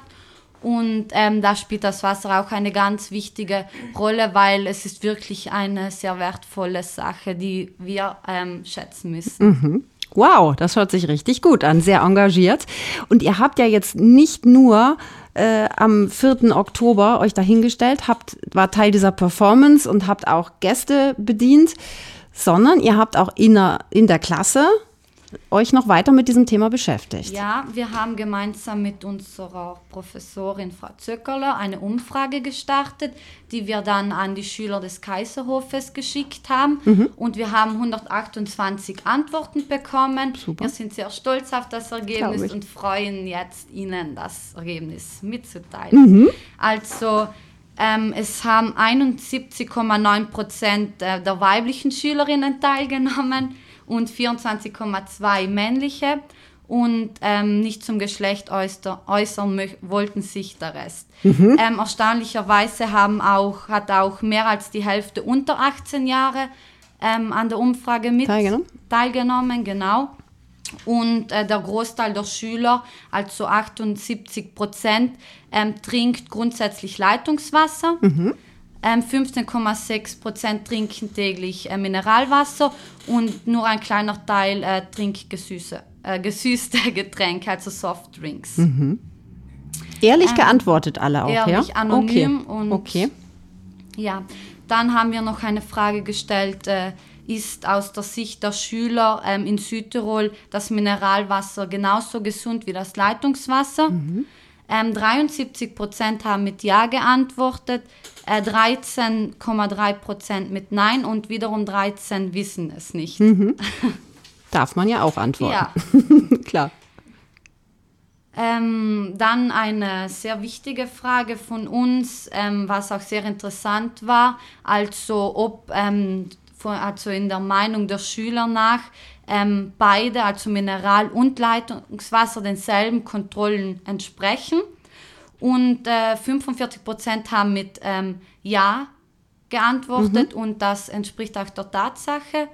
Und ähm, da spielt das Wasser auch eine ganz wichtige Rolle, weil es ist wirklich eine sehr wertvolle Sache, die wir ähm, schätzen müssen. Mhm. Wow, das hört sich richtig gut an, sehr engagiert. Und ihr habt ja jetzt nicht nur äh, am 4. Oktober euch dahingestellt, habt, war Teil dieser Performance und habt auch Gäste bedient, sondern ihr habt auch in der, in der Klasse euch noch weiter mit diesem Thema beschäftigt. Ja, wir haben gemeinsam mit unserer Professorin Frau Zöckerler eine Umfrage gestartet, die wir dann an die Schüler des Kaiserhofes geschickt haben. Mhm. Und wir haben 128 Antworten bekommen. Super. Wir sind sehr stolz auf das Ergebnis und freuen jetzt, Ihnen das Ergebnis mitzuteilen. Mhm. Also ähm, es haben 71,9 Prozent der weiblichen Schülerinnen teilgenommen und 24,2 männliche und ähm, nicht zum Geschlecht äußer, äußern wollten sich der Rest. Mhm. Ähm, erstaunlicherweise haben auch, hat auch mehr als die Hälfte unter 18 Jahre ähm, an der Umfrage mit teilgenommen, teilgenommen genau. Und äh, der Großteil der Schüler, also 78 Prozent, ähm, trinkt grundsätzlich Leitungswasser. Mhm. 15,6 ähm, Prozent trinken täglich äh, Mineralwasser und nur ein kleiner Teil äh, trinkt gesüße, äh, gesüßte Getränke, also Softdrinks. Mhm. Ehrlich ähm, geantwortet alle auch, ehrlich, ja? anonym okay. und okay. ja. Dann haben wir noch eine Frage gestellt, äh, ist aus der Sicht der Schüler ähm, in Südtirol das Mineralwasser genauso gesund wie das Leitungswasser. Mhm. Ähm, 73 Prozent haben mit Ja geantwortet, äh, 13,3 Prozent mit Nein und wiederum 13 wissen es nicht. Mhm. Darf man ja auch antworten. Ja. Klar. Ähm, dann eine sehr wichtige Frage von uns, ähm, was auch sehr interessant war, also ob ähm, also in der Meinung der Schüler nach ähm, beide, also Mineral- und Leitungswasser, denselben Kontrollen entsprechen. Und äh, 45 Prozent haben mit ähm, Ja geantwortet mhm. und das entspricht auch der Tatsache.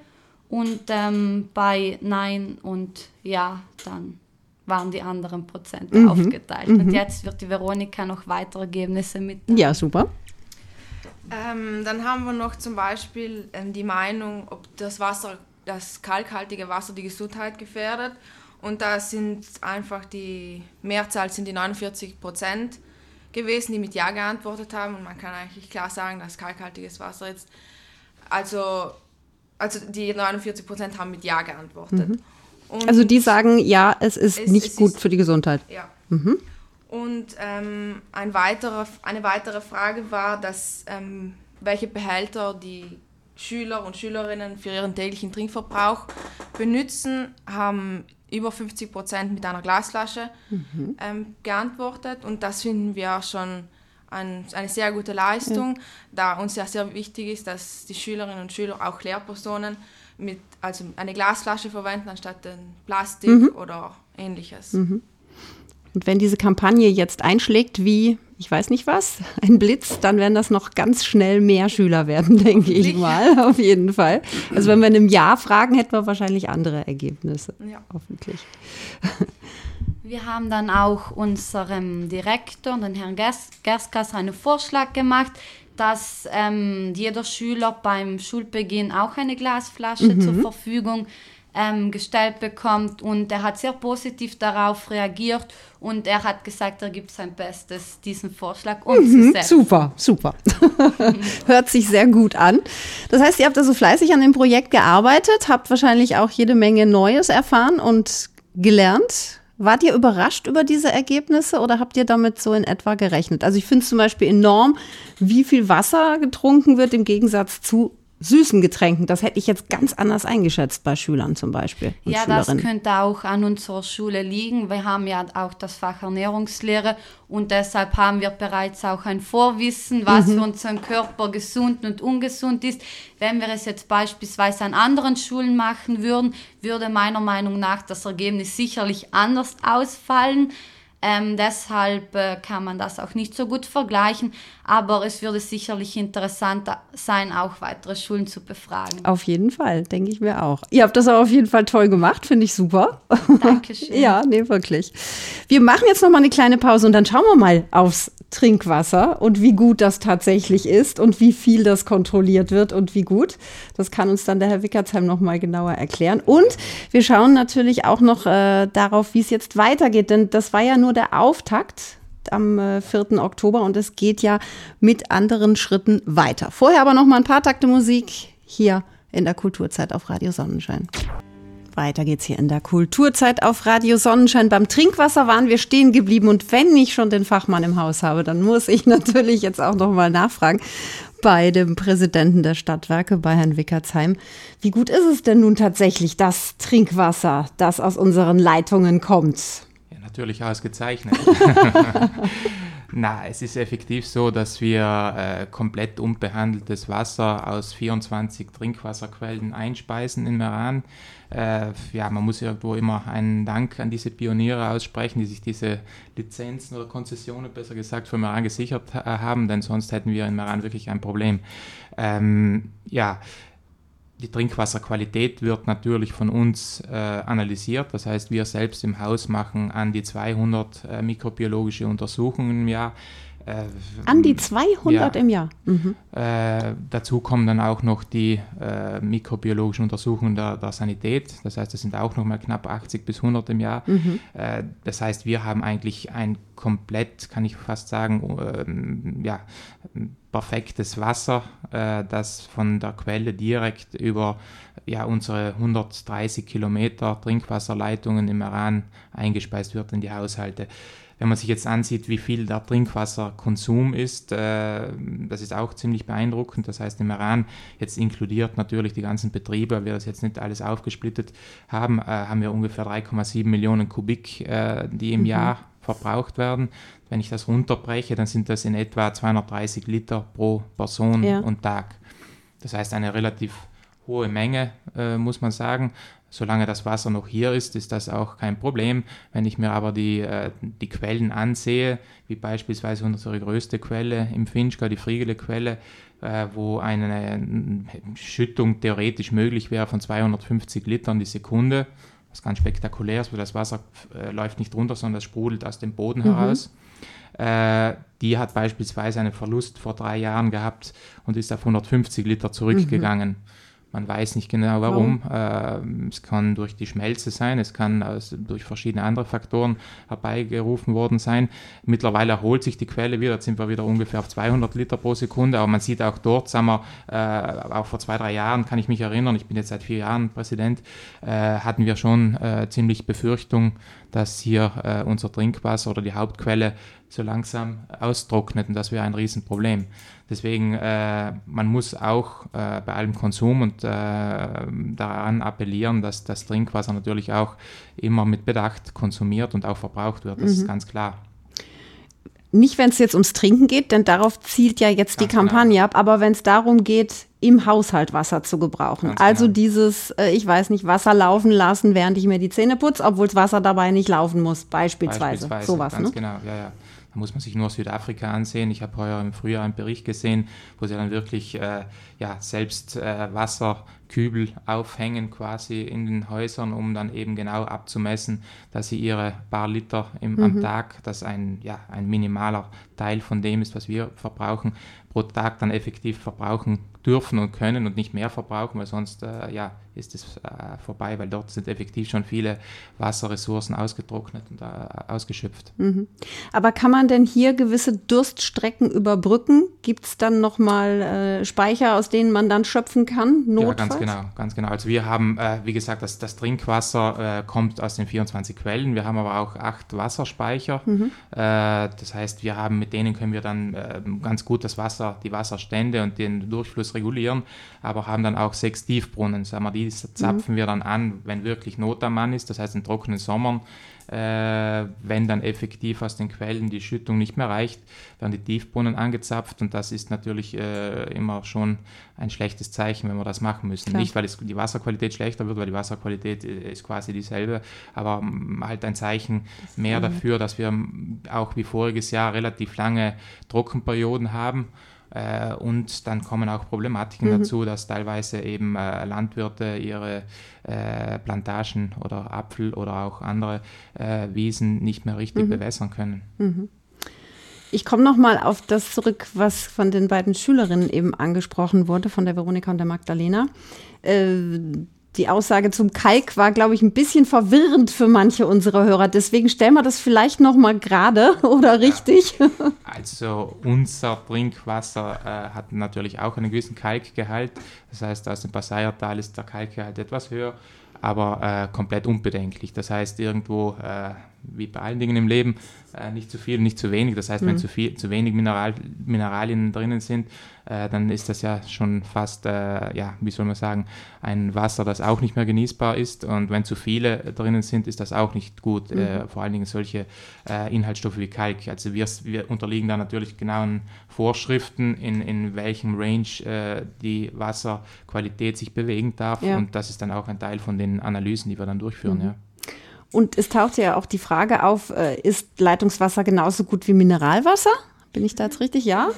Und ähm, bei Nein und Ja dann waren die anderen Prozente mhm. aufgeteilt. Mhm. Und jetzt wird die Veronika noch weitere Ergebnisse mit. Ja, super. Ähm, dann haben wir noch zum Beispiel ähm, die Meinung, ob das Wasser, das kalkhaltige Wasser die Gesundheit gefährdet. Und da sind einfach die Mehrzahl sind die 49 Prozent gewesen, die mit Ja geantwortet haben. Und man kann eigentlich klar sagen, dass kalkhaltiges Wasser jetzt, also, also die 49 Prozent haben mit Ja geantwortet. Mhm. also die sagen, ja, es ist es, nicht es gut ist, für die Gesundheit. Ja. Mhm. Und ähm, ein weiterer, eine weitere Frage war, dass, ähm, welche Behälter die Schüler und Schülerinnen für ihren täglichen Trinkverbrauch benutzen, haben über 50 Prozent mit einer Glasflasche mhm. ähm, geantwortet. Und das finden wir schon ein, eine sehr gute Leistung, ja. da uns ja sehr wichtig ist, dass die Schülerinnen und Schüler, auch Lehrpersonen, mit, also eine Glasflasche verwenden anstatt Plastik mhm. oder ähnliches. Mhm. Und wenn diese Kampagne jetzt einschlägt wie, ich weiß nicht was, ein Blitz, dann werden das noch ganz schnell mehr Schüler werden, denke ich mal, auf jeden Fall. Also wenn wir in einem Jahr fragen, hätten wir wahrscheinlich andere Ergebnisse. Ja. Hoffentlich. Wir haben dann auch unserem Direktor, den Herrn Gerskas, einen Vorschlag gemacht, dass ähm, jeder Schüler beim Schulbeginn auch eine Glasflasche mhm. zur Verfügung ähm, gestellt bekommt und er hat sehr positiv darauf reagiert und er hat gesagt, er gibt sein Bestes, diesen Vorschlag mhm, umzusetzen. Mhm, super, super. Hört sich sehr gut an. Das heißt, ihr habt also fleißig an dem Projekt gearbeitet, habt wahrscheinlich auch jede Menge Neues erfahren und gelernt. Wart ihr überrascht über diese Ergebnisse oder habt ihr damit so in etwa gerechnet? Also ich finde es zum Beispiel enorm, wie viel Wasser getrunken wird im Gegensatz zu süßen Getränken. Das hätte ich jetzt ganz anders eingeschätzt bei Schülern zum Beispiel. ja, das könnte auch an unserer Schule liegen. Wir haben ja auch das Fach Ernährungslehre und deshalb haben wir bereits auch ein Vorwissen, was mhm. für unseren Körper gesund und ungesund ist. Wenn wir es jetzt beispielsweise an anderen Schulen machen würden, würde meiner Meinung nach das Ergebnis sicherlich anders ausfallen. Ähm, deshalb äh, kann man das auch nicht so gut vergleichen, aber es würde sicherlich interessant sein, auch weitere Schulen zu befragen. Auf jeden Fall, denke ich mir auch. Ihr habt das auch auf jeden Fall toll gemacht, finde ich super. Dankeschön. ja, nee, wirklich. Wir machen jetzt noch mal eine kleine Pause und dann schauen wir mal aufs Trinkwasser und wie gut das tatsächlich ist und wie viel das kontrolliert wird und wie gut. Das kann uns dann der Herr Wickertsheim noch mal genauer erklären. Und wir schauen natürlich auch noch äh, darauf, wie es jetzt weitergeht, denn das war ja nur der Auftakt am äh, 4. Oktober und es geht ja mit anderen Schritten weiter. Vorher aber noch mal ein paar Takte Musik hier in der Kulturzeit auf Radio Sonnenschein. Weiter geht's hier in der Kulturzeit auf Radio Sonnenschein. Beim Trinkwasser waren wir stehen geblieben und wenn ich schon den Fachmann im Haus habe, dann muss ich natürlich jetzt auch noch mal nachfragen bei dem Präsidenten der Stadtwerke, bei Herrn Wickertsheim. Wie gut ist es denn nun tatsächlich das Trinkwasser, das aus unseren Leitungen kommt? Ja, natürlich ausgezeichnet. Na, es ist effektiv so, dass wir äh, komplett unbehandeltes Wasser aus 24 Trinkwasserquellen einspeisen in Meran. Äh, ja, man muss irgendwo immer einen Dank an diese Pioniere aussprechen, die sich diese Lizenzen oder Konzessionen, besser gesagt, für Meran gesichert äh, haben, denn sonst hätten wir in Meran wirklich ein Problem. Ähm, ja, die Trinkwasserqualität wird natürlich von uns äh, analysiert. Das heißt, wir selbst im Haus machen an die 200 äh, mikrobiologische Untersuchungen im Jahr. Äh, an die 200 ja, im Jahr. Mhm. Äh, dazu kommen dann auch noch die äh, mikrobiologischen Untersuchungen der, der, Sanität. Das heißt, das sind auch noch mal knapp 80 bis 100 im Jahr. Mhm. Äh, das heißt, wir haben eigentlich ein komplett, kann ich fast sagen, ja, perfektes Wasser, äh, das von der Quelle direkt über ja, unsere 130 Kilometer Trinkwasserleitungen im Iran eingespeist wird in die Haushalte. Wenn man sich jetzt ansieht, wie viel der Trinkwasserkonsum ist, äh, das ist auch ziemlich beeindruckend. Das heißt, im Iran, jetzt inkludiert natürlich die ganzen Betriebe, weil wir das jetzt nicht alles aufgesplittet haben, äh, haben wir ungefähr 3,7 Millionen Kubik, äh, die im mhm. Jahr verbraucht werden. Wenn ich das runterbreche, dann sind das in etwa 230 Liter pro Person ja. und Tag. Das heißt eine relativ hohe Menge, äh, muss man sagen. Solange das Wasser noch hier ist, ist das auch kein Problem. Wenn ich mir aber die, äh, die Quellen ansehe, wie beispielsweise unsere größte Quelle im Finchka, die Friegele-Quelle, äh, wo eine Schüttung theoretisch möglich wäre von 250 Litern die Sekunde, was ganz spektakulär ist, weil das Wasser äh, läuft nicht runter, sondern es sprudelt aus dem Boden mhm. heraus. Äh, die hat beispielsweise einen Verlust vor drei Jahren gehabt und ist auf 150 Liter zurückgegangen. Mhm. Man weiß nicht genau warum. warum? Äh, es kann durch die Schmelze sein, es kann aus, durch verschiedene andere Faktoren herbeigerufen worden sein. Mittlerweile erholt sich die Quelle wieder, jetzt sind wir wieder ungefähr auf 200 Liter pro Sekunde, aber man sieht auch dort, sagen wir, äh, auch vor zwei, drei Jahren kann ich mich erinnern, ich bin jetzt seit vier Jahren Präsident, äh, hatten wir schon äh, ziemlich Befürchtung, dass hier äh, unser Trinkwasser oder die Hauptquelle so langsam austrocknet und das wäre ein Riesenproblem. Deswegen, äh, man muss auch äh, bei allem Konsum und äh, daran appellieren, dass das Trinkwasser natürlich auch immer mit Bedacht konsumiert und auch verbraucht wird. Das mhm. ist ganz klar. Nicht, wenn es jetzt ums Trinken geht, denn darauf zielt ja jetzt ganz die Kampagne genau. ab, aber wenn es darum geht, im Haushalt Wasser zu gebrauchen. Ganz also genau. dieses, äh, ich weiß nicht, Wasser laufen lassen, während ich mir die Zähne putze, obwohl das Wasser dabei nicht laufen muss, beispielsweise. beispielsweise Sowas, ganz ne? genau, ja, ja. Da muss man sich nur Südafrika ansehen. Ich habe heuer im Frühjahr einen Bericht gesehen, wo sie dann wirklich äh, ja, selbst äh, Wasserkübel aufhängen quasi in den Häusern, um dann eben genau abzumessen, dass sie ihre paar Liter im, mhm. am Tag, das ein, ja, ein minimaler Teil von dem ist, was wir verbrauchen, pro Tag dann effektiv verbrauchen dürfen und können und nicht mehr verbrauchen, weil sonst äh, ja, ist es äh, vorbei, weil dort sind effektiv schon viele Wasserressourcen ausgetrocknet und äh, ausgeschöpft. Mhm. Aber kann man denn hier gewisse Durststrecken überbrücken? Gibt es dann nochmal äh, Speicher, aus denen man dann schöpfen kann? Notfalls? Ja, ganz genau, ganz genau. Also wir haben, äh, wie gesagt, das, das Trinkwasser äh, kommt aus den 24 Quellen. Wir haben aber auch acht Wasserspeicher. Mhm. das heißt, wir haben, mit denen können wir dann ganz gut das Wasser, die Wasserstände und den Durchfluss regulieren, aber haben dann auch sechs Tiefbrunnen. Sagen wir, die zapfen mhm. wir dann an, wenn wirklich Not am Mann ist, das heißt in trockenen Sommern, äh, wenn dann effektiv aus den Quellen die Schüttung nicht mehr reicht, werden die Tiefbrunnen angezapft und das ist natürlich äh, immer schon ein schlechtes Zeichen, wenn wir das machen müssen. Klar. Nicht, weil die Wasserqualität schlechter wird, weil die Wasserqualität äh, ist quasi dieselbe, aber mm, halt ein Zeichen mehr dafür, dass wir auch wie voriges Jahr relativ lange Trockenperioden haben äh, und dann kommen auch Problematiken mhm. dazu, dass teilweise eben äh, Landwirte ihre äh, Plantagen oder Apfel oder auch andere äh, Wiesen nicht mehr richtig mhm. bewässern können. Mhm. Ich komme noch mal auf das zurück, was von den beiden Schülerinnen eben angesprochen wurde, von der Veronika und der Magdalena. Die Aussage zum Kalk war, glaube ich, ein bisschen verwirrend für manche unserer Hörer. Deswegen stellen wir das vielleicht noch mal gerade oder richtig. Ja. Also unser Trinkwasser äh, hat natürlich auch einen gewissen Kalkgehalt. Das heißt, aus dem Passayertal ist der Kalkgehalt etwas höher, aber äh, komplett unbedenklich. Das heißt, irgendwo äh, wie bei allen Dingen im Leben, äh, nicht zu viel, nicht zu wenig. Das heißt, mhm. wenn zu, viel, zu wenig Mineral, Mineralien drinnen sind, äh, dann ist das ja schon fast, äh, ja, wie soll man sagen, ein Wasser, das auch nicht mehr genießbar ist. Und wenn zu viele drinnen sind, ist das auch nicht gut. Äh, mhm. vor allen Dingen solche äh, Inhaltsstoffe wie Kalk. Also wir, wir, unterliegen da natürlich genauen Vorschriften, in, in welchem Range äh, die Wasserqualität sich bewegen darf. Ja. Und das ist dann auch ein Teil von den Analysen, die wir dann durchführen. Mhm. Ja. Und es taucht ja auch die Frage auf, äh, ist Leitungswasser genauso gut wie Mineralwasser? Bin ich da jetzt richtig? Ja?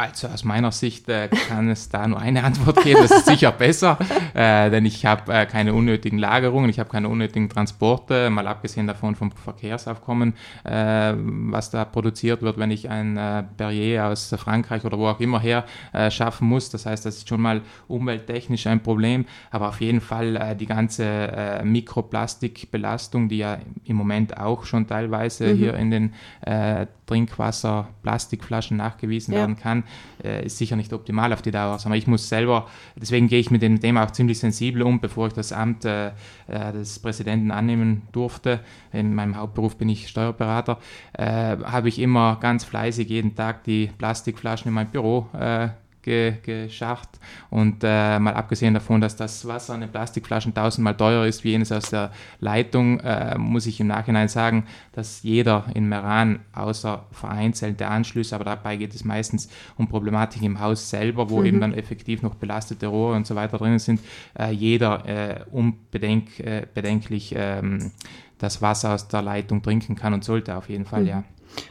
Also aus meiner Sicht äh, kann es da nur eine Antwort geben. Das ist sicher besser, äh, denn ich habe äh, keine unnötigen Lagerungen, ich habe keine unnötigen Transporte, mal abgesehen davon vom Verkehrsaufkommen, äh, was da produziert wird, wenn ich ein äh, Perrier aus Frankreich oder wo auch immer her äh, schaffen muss. Das heißt, das ist schon mal umwelttechnisch ein Problem, aber auf jeden Fall die ganze Mikroplastikbelastung, die ja im Moment auch schon teilweise mhm. hier in den Trinkwasser, Plastikflaschen nachgewiesen ja. werden kann, äh, ist sicher nicht optimal auf die Dauer. Aber ich muss selber, deswegen gehe ich mit dem Thema auch ziemlich sensibel um, bevor ich das Amt äh, äh, des Präsidenten annehmen durfte. In meinem Hauptberuf bin ich Steuerberater. Äh, habe ich immer ganz fleißig jeden Tag die Plastikflaschen in mein Büro äh, ge, geschafft. Und äh, mal abgesehen davon, dass das Wasser in den Plastikflaschen tausendmal teurer ist wie jenes aus der Leitung, äh, muss ich im Nachhinein sagen, dass jeder in Meran, außer vereinzelte Anschlüsse, aber dabei geht es meistens um Problematik im Haus selber, wo mhm. eben dann effektiv noch belastete Rohre und so weiter drin sind, äh, jeder äh, unbedenklich äh, ähm, das Wasser aus der Leitung trinken kann und sollte auf jeden Fall, mhm. ja.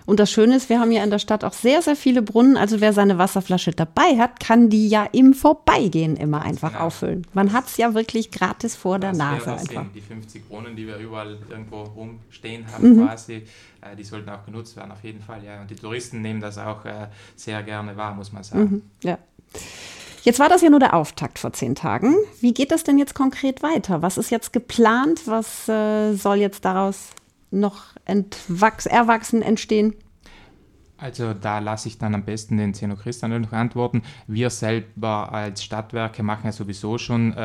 Und das Schöne ist, wir haben ja in der Stadt auch sehr, sehr viele Brunnen. Also wer seine Wasserflasche dabei hat, kann die ja im Vorbeigehen immer einfach ja. auffüllen. Man hat es ja wirklich gratis vor der Nase einfach. Die 50 Brunnen, die wir überall irgendwo rumstehen haben mhm. quasi, äh, die sollten auch genutzt werden, auf jeden Fall. Ja. Und die Touristen nehmen das auch äh, sehr gerne wahr, muss man sagen. Mhm. Ja. Jetzt war das ja nur der Auftakt vor zehn Tagen. Wie geht das denn jetzt konkret weiter? Was ist jetzt geplant? Was äh, soll jetzt daraus noch erwachsen entstehen? Also da lasse ich dann am besten den Zeno Christian noch antworten. Wir selber als Stadtwerke machen ja sowieso schon äh,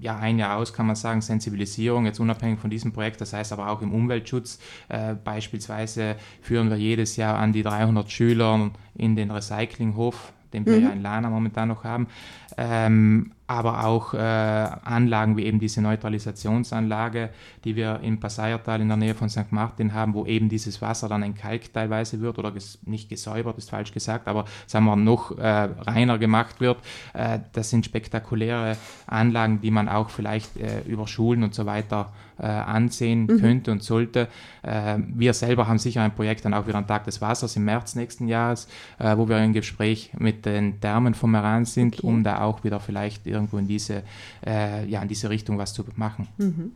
ja, ein Jahr aus, kann man sagen, Sensibilisierung, jetzt unabhängig von diesem Projekt. Das heißt aber auch im Umweltschutz. Äh, beispielsweise führen wir jedes Jahr an die 300 Schüler in den Recyclinghof den wir mhm. ja in Lana momentan noch haben. Ähm, aber auch äh, Anlagen wie eben diese Neutralisationsanlage, die wir im Passaiertal in der Nähe von St. Martin haben, wo eben dieses Wasser dann entkalkt teilweise wird oder ges nicht gesäubert, ist falsch gesagt, aber sagen wir noch äh, reiner gemacht wird. Äh, das sind spektakuläre Anlagen, die man auch vielleicht äh, über Schulen und so weiter äh, ansehen mhm. könnte und sollte. Äh, wir selber haben sicher ein Projekt dann auch wieder am Tag des Wassers im März nächsten Jahres, wo wir im Gespräch mit den Thermen vom Meran sind, okay. um da auch wieder vielleicht irgendwo in diese, äh, ja, in diese Richtung was zu machen. Mhm.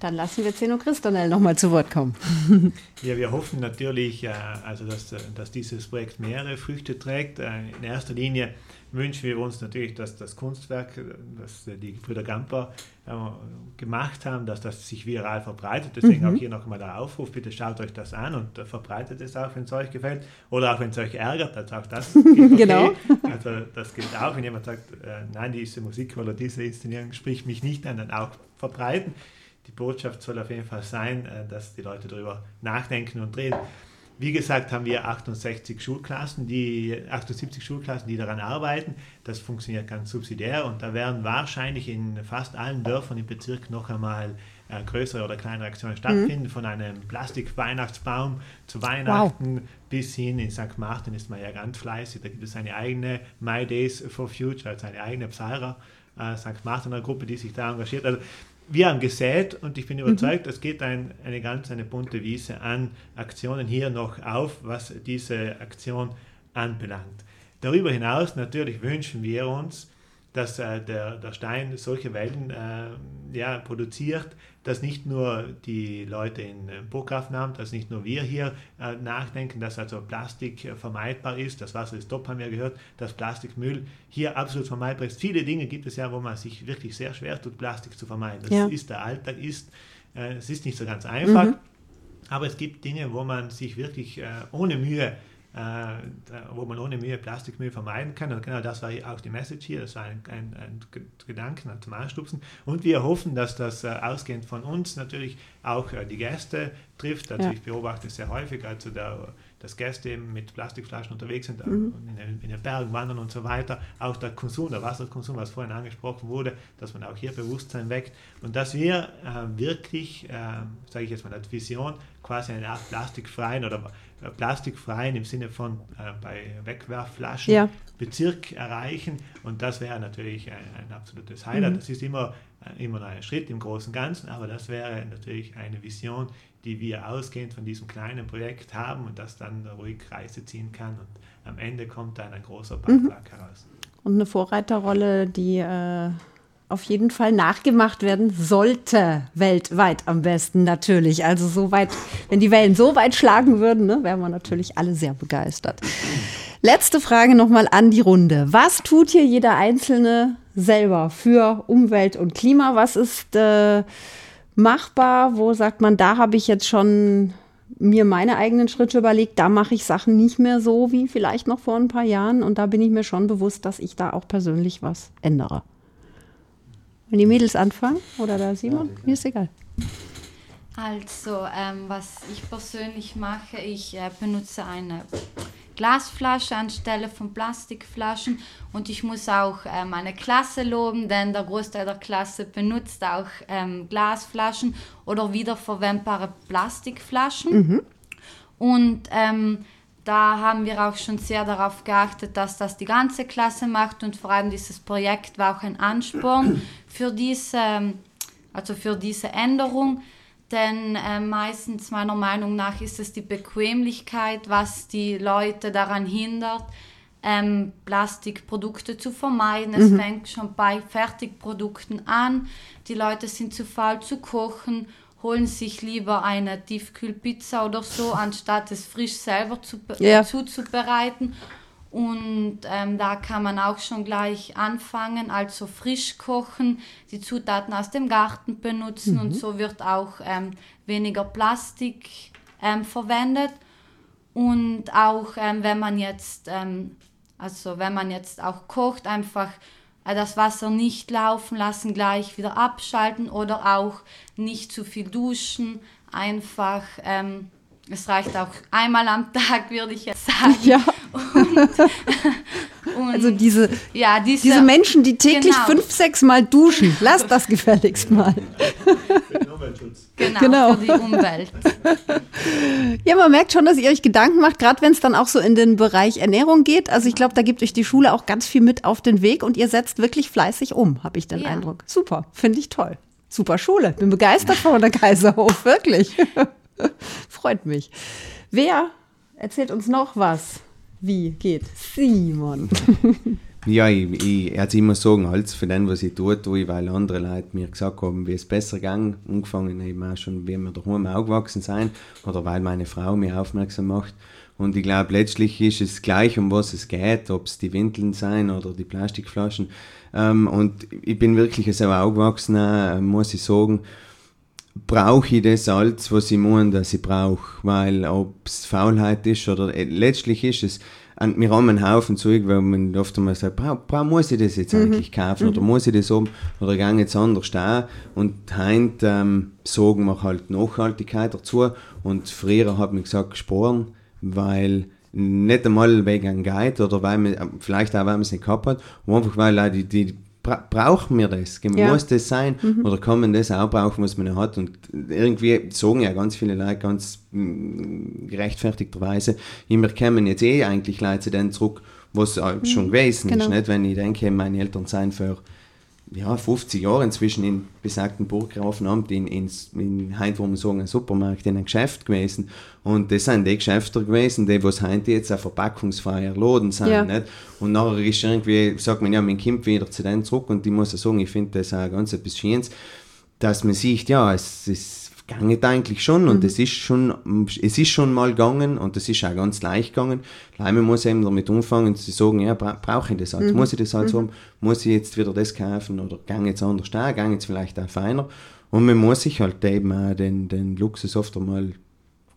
Dann lassen wir Zeno Christonel nochmal zu Wort kommen. Ja, wir hoffen natürlich, äh, also dass, äh, dass dieses Projekt mehrere Früchte trägt. Äh, in erster Linie wünschen wir uns natürlich, dass das Kunstwerk, das die Brüder Gamper gemacht haben, dass das sich viral verbreitet. Deswegen mhm. auch hier nochmal der Aufruf, bitte schaut euch das an und verbreitet es auch, wenn es euch gefällt. Oder auch wenn es euch ärgert, also auch das okay. genau. Also das gilt auch, wenn jemand sagt, nein, diese Musik oder diese Inszenierung spricht mich nicht an, dann auch verbreiten die Botschaft soll auf jeden Fall sein, äh, dass die Leute darüber nachdenken und reden. Wie gesagt, haben wir 68 Schulklassen, die 78 Schulklassen, die daran arbeiten. Das funktioniert ganz subsidiär und da werden wahrscheinlich in fast allen Dörfern im Bezirk noch einmal äh, größere oder kleinere Aktionen stattfinden, mhm. von einem Plastik-Weihnachtsbaum zu Weihnachten wow. bis hin in St. Martin ist man ja ganz fleißig. Da gibt es eine eigene My Days for Future, also eine eigene Psalra äh, St. Martiner Gruppe, die sich da engagiert. Also wir haben gesät und ich bin überzeugt, mhm. es geht ein, eine ganz eine bunte Wiese an Aktionen hier noch auf, was diese Aktion anbelangt. Darüber hinaus natürlich wünschen wir uns, dass äh, der, der Stein solche Wellen äh, ja, produziert, dass nicht nur die Leute in äh, Burggrafen dass nicht nur wir hier äh, nachdenken, dass also Plastik äh, vermeidbar ist, das Wasser ist top, haben wir gehört, dass Plastikmüll hier absolut vermeidbar ist. Viele Dinge gibt es ja, wo man sich wirklich sehr schwer tut, Plastik zu vermeiden. Das ja. ist der Alltag, ist, äh, es ist nicht so ganz einfach, mhm. aber es gibt Dinge, wo man sich wirklich ohne Mühe äh, wo man ohne Mühe Plastikmüll vermeiden kann. Und genau das war auch die Message hier, das war ein, ein, ein Gedanken zum Anstupsen. Und wir hoffen, dass das äh, ausgehend von uns natürlich auch äh, die Gäste trifft. Also ja. ich beobachte sehr häufig, also der, dass Gäste eben mit Plastikflaschen unterwegs sind, mhm. in, den, in, den, Bergen wandern und so weiter. Auch der Konsum, der Wasserkonsum, was vorhin angesprochen wurde, dass man auch hier Bewusstsein weckt und dass wir äh, wirklich, äh, sage ich jetzt mal als Vision, quasi eine Art plastikfreien oder äh, plastikfreien im Sinne von äh, bei Wegwerfflaschen ja. Bezirk erreichen. Und das wäre natürlich ein, ein absolutes Highlight. Mhm. Das ist immer, äh, immer ein Schritt im Großen und Ganzen, aber das wäre natürlich eine Vision, die wir ausgehend von diesem kleinen Projekt haben und das dann ruhig Kreise ziehen kann. Und am Ende kommt dann ein großer Beitrag mhm. heraus. Und eine Vorreiterrolle, die äh auf jeden Fall nachgemacht werden sollte, weltweit am besten natürlich. Also so weit, wenn die Wellen so weit schlagen würden, ne, wären wir natürlich alle sehr begeistert. Letzte Frage nochmal an die Runde. Was tut hier jeder Einzelne selber für Umwelt und Klima? Was ist äh, machbar? Wo sagt man, da habe ich jetzt schon mir meine eigenen Schritte überlegt, da mache ich Sachen nicht mehr so wie vielleicht noch vor ein paar Jahren. Und da bin ich mir schon bewusst, dass ich da auch persönlich was ändere. Wenn die Mädels anfangen oder da Simon, mir ist egal. Also, ähm, was ich persönlich mache, ich äh, benutze eine Glasflasche anstelle von Plastikflaschen und ich muss auch äh, meine Klasse loben, denn der Großteil der Klasse benutzt auch ähm, Glasflaschen oder wiederverwendbare Plastikflaschen. Mhm. Und ähm, da haben wir auch schon sehr darauf geachtet, dass das die ganze Klasse macht und vor allem dieses Projekt war auch ein Ansporn für diese, also für diese Änderung. Denn äh, meistens meiner Meinung nach ist es die Bequemlichkeit, was die Leute daran hindert, ähm, Plastikprodukte zu vermeiden. Es mhm. fängt schon bei Fertigprodukten an. Die Leute sind zu faul zu kochen, holen sich lieber eine Tiefkühlpizza oder so, anstatt es frisch selber zu, ja. zuzubereiten. Und ähm, da kann man auch schon gleich anfangen, also frisch kochen, die Zutaten aus dem Garten benutzen mhm. und so wird auch ähm, weniger Plastik ähm, verwendet. Und auch ähm, wenn man jetzt, ähm, also wenn man jetzt auch kocht, einfach äh, das Wasser nicht laufen lassen, gleich wieder abschalten oder auch nicht zu viel duschen, einfach ähm, es reicht auch einmal am Tag, würde ich jetzt sagen. Ja. Und, und also diese, ja, diese, diese, Menschen, die täglich genau. fünf, sechs Mal duschen, lasst das gefälligst mal. Genau, genau, für die Umwelt. Ja, man merkt schon, dass ihr euch Gedanken macht, gerade wenn es dann auch so in den Bereich Ernährung geht. Also ich glaube, da gibt euch die Schule auch ganz viel mit auf den Weg und ihr setzt wirklich fleißig um, habe ich den ja. Eindruck. Super, finde ich toll. Super Schule. Bin begeistert von der Kaiserhof, wirklich. Freut mich. Wer erzählt uns noch was? Wie geht? Simon. ja, ich, ich jetzt immer sagen, als für den, was ich tue, tue ich, weil andere Leute mir gesagt haben, wie es besser ging. Angefangen eben auch schon, wie wir daheim aufgewachsen sind oder weil meine Frau mir aufmerksam macht. Und ich glaube, letztlich ist es gleich, um was es geht, ob es die Windeln sein oder die Plastikflaschen. Ähm, und ich bin wirklich so aufgewachsen, äh, muss ich sagen, brauche ich das Salz, was ich meine, dass ich brauche. Weil ob es Faulheit ist oder äh, letztlich ist es, und wir haben einen Haufen Zeug, weil man oft einmal sagt, bra, muss ich das jetzt mhm. eigentlich kaufen mhm. oder muss ich das um oder gehe jetzt anders da und heint ähm, sagen wir halt Nachhaltigkeit dazu und früher hat man gesagt Sporen, weil nicht einmal wegen einem Guide oder weil man, vielleicht auch weil man es nicht gehabt hat, einfach weil die, die bra brauchen wir das? Ja. Muss das sein? Mhm. Oder kann man das auch brauchen, was man hat? Und irgendwie sagen ja ganz viele Leute ganz mm, gerechtfertigterweise, immer kommen jetzt eh eigentlich Leute zu denen zurück, was mhm. schon gewesen genau. ist. Nicht? Wenn ich denke, meine Eltern seien für ja, 50 Jahre inzwischen in besagten Burggrafenamt in, in, in heute, wo man sagen, ein Supermarkt, in einem Geschäft gewesen. Und das sind die Geschäfte gewesen, die was heute jetzt ein verpackungsfreier Laden sind. Ja. Nicht? Und nachher ist irgendwie, sagt man ja, mein Kind wieder zu denen zurück und ich muss sagen, ich finde das auch ganz etwas Schönes, dass man sieht, ja, es ist geht eigentlich schon und mhm. es ist schon, es ist schon mal gegangen und es ist auch ganz leicht gegangen. Man muss eben damit anfangen zu sagen, ja, bra brauche ich das halt, mhm. muss ich das halt mhm. haben, muss ich jetzt wieder das kaufen oder gang jetzt anders da, gang jetzt vielleicht auch feiner. Und man muss sich halt eben auch den, den Luxus oft einmal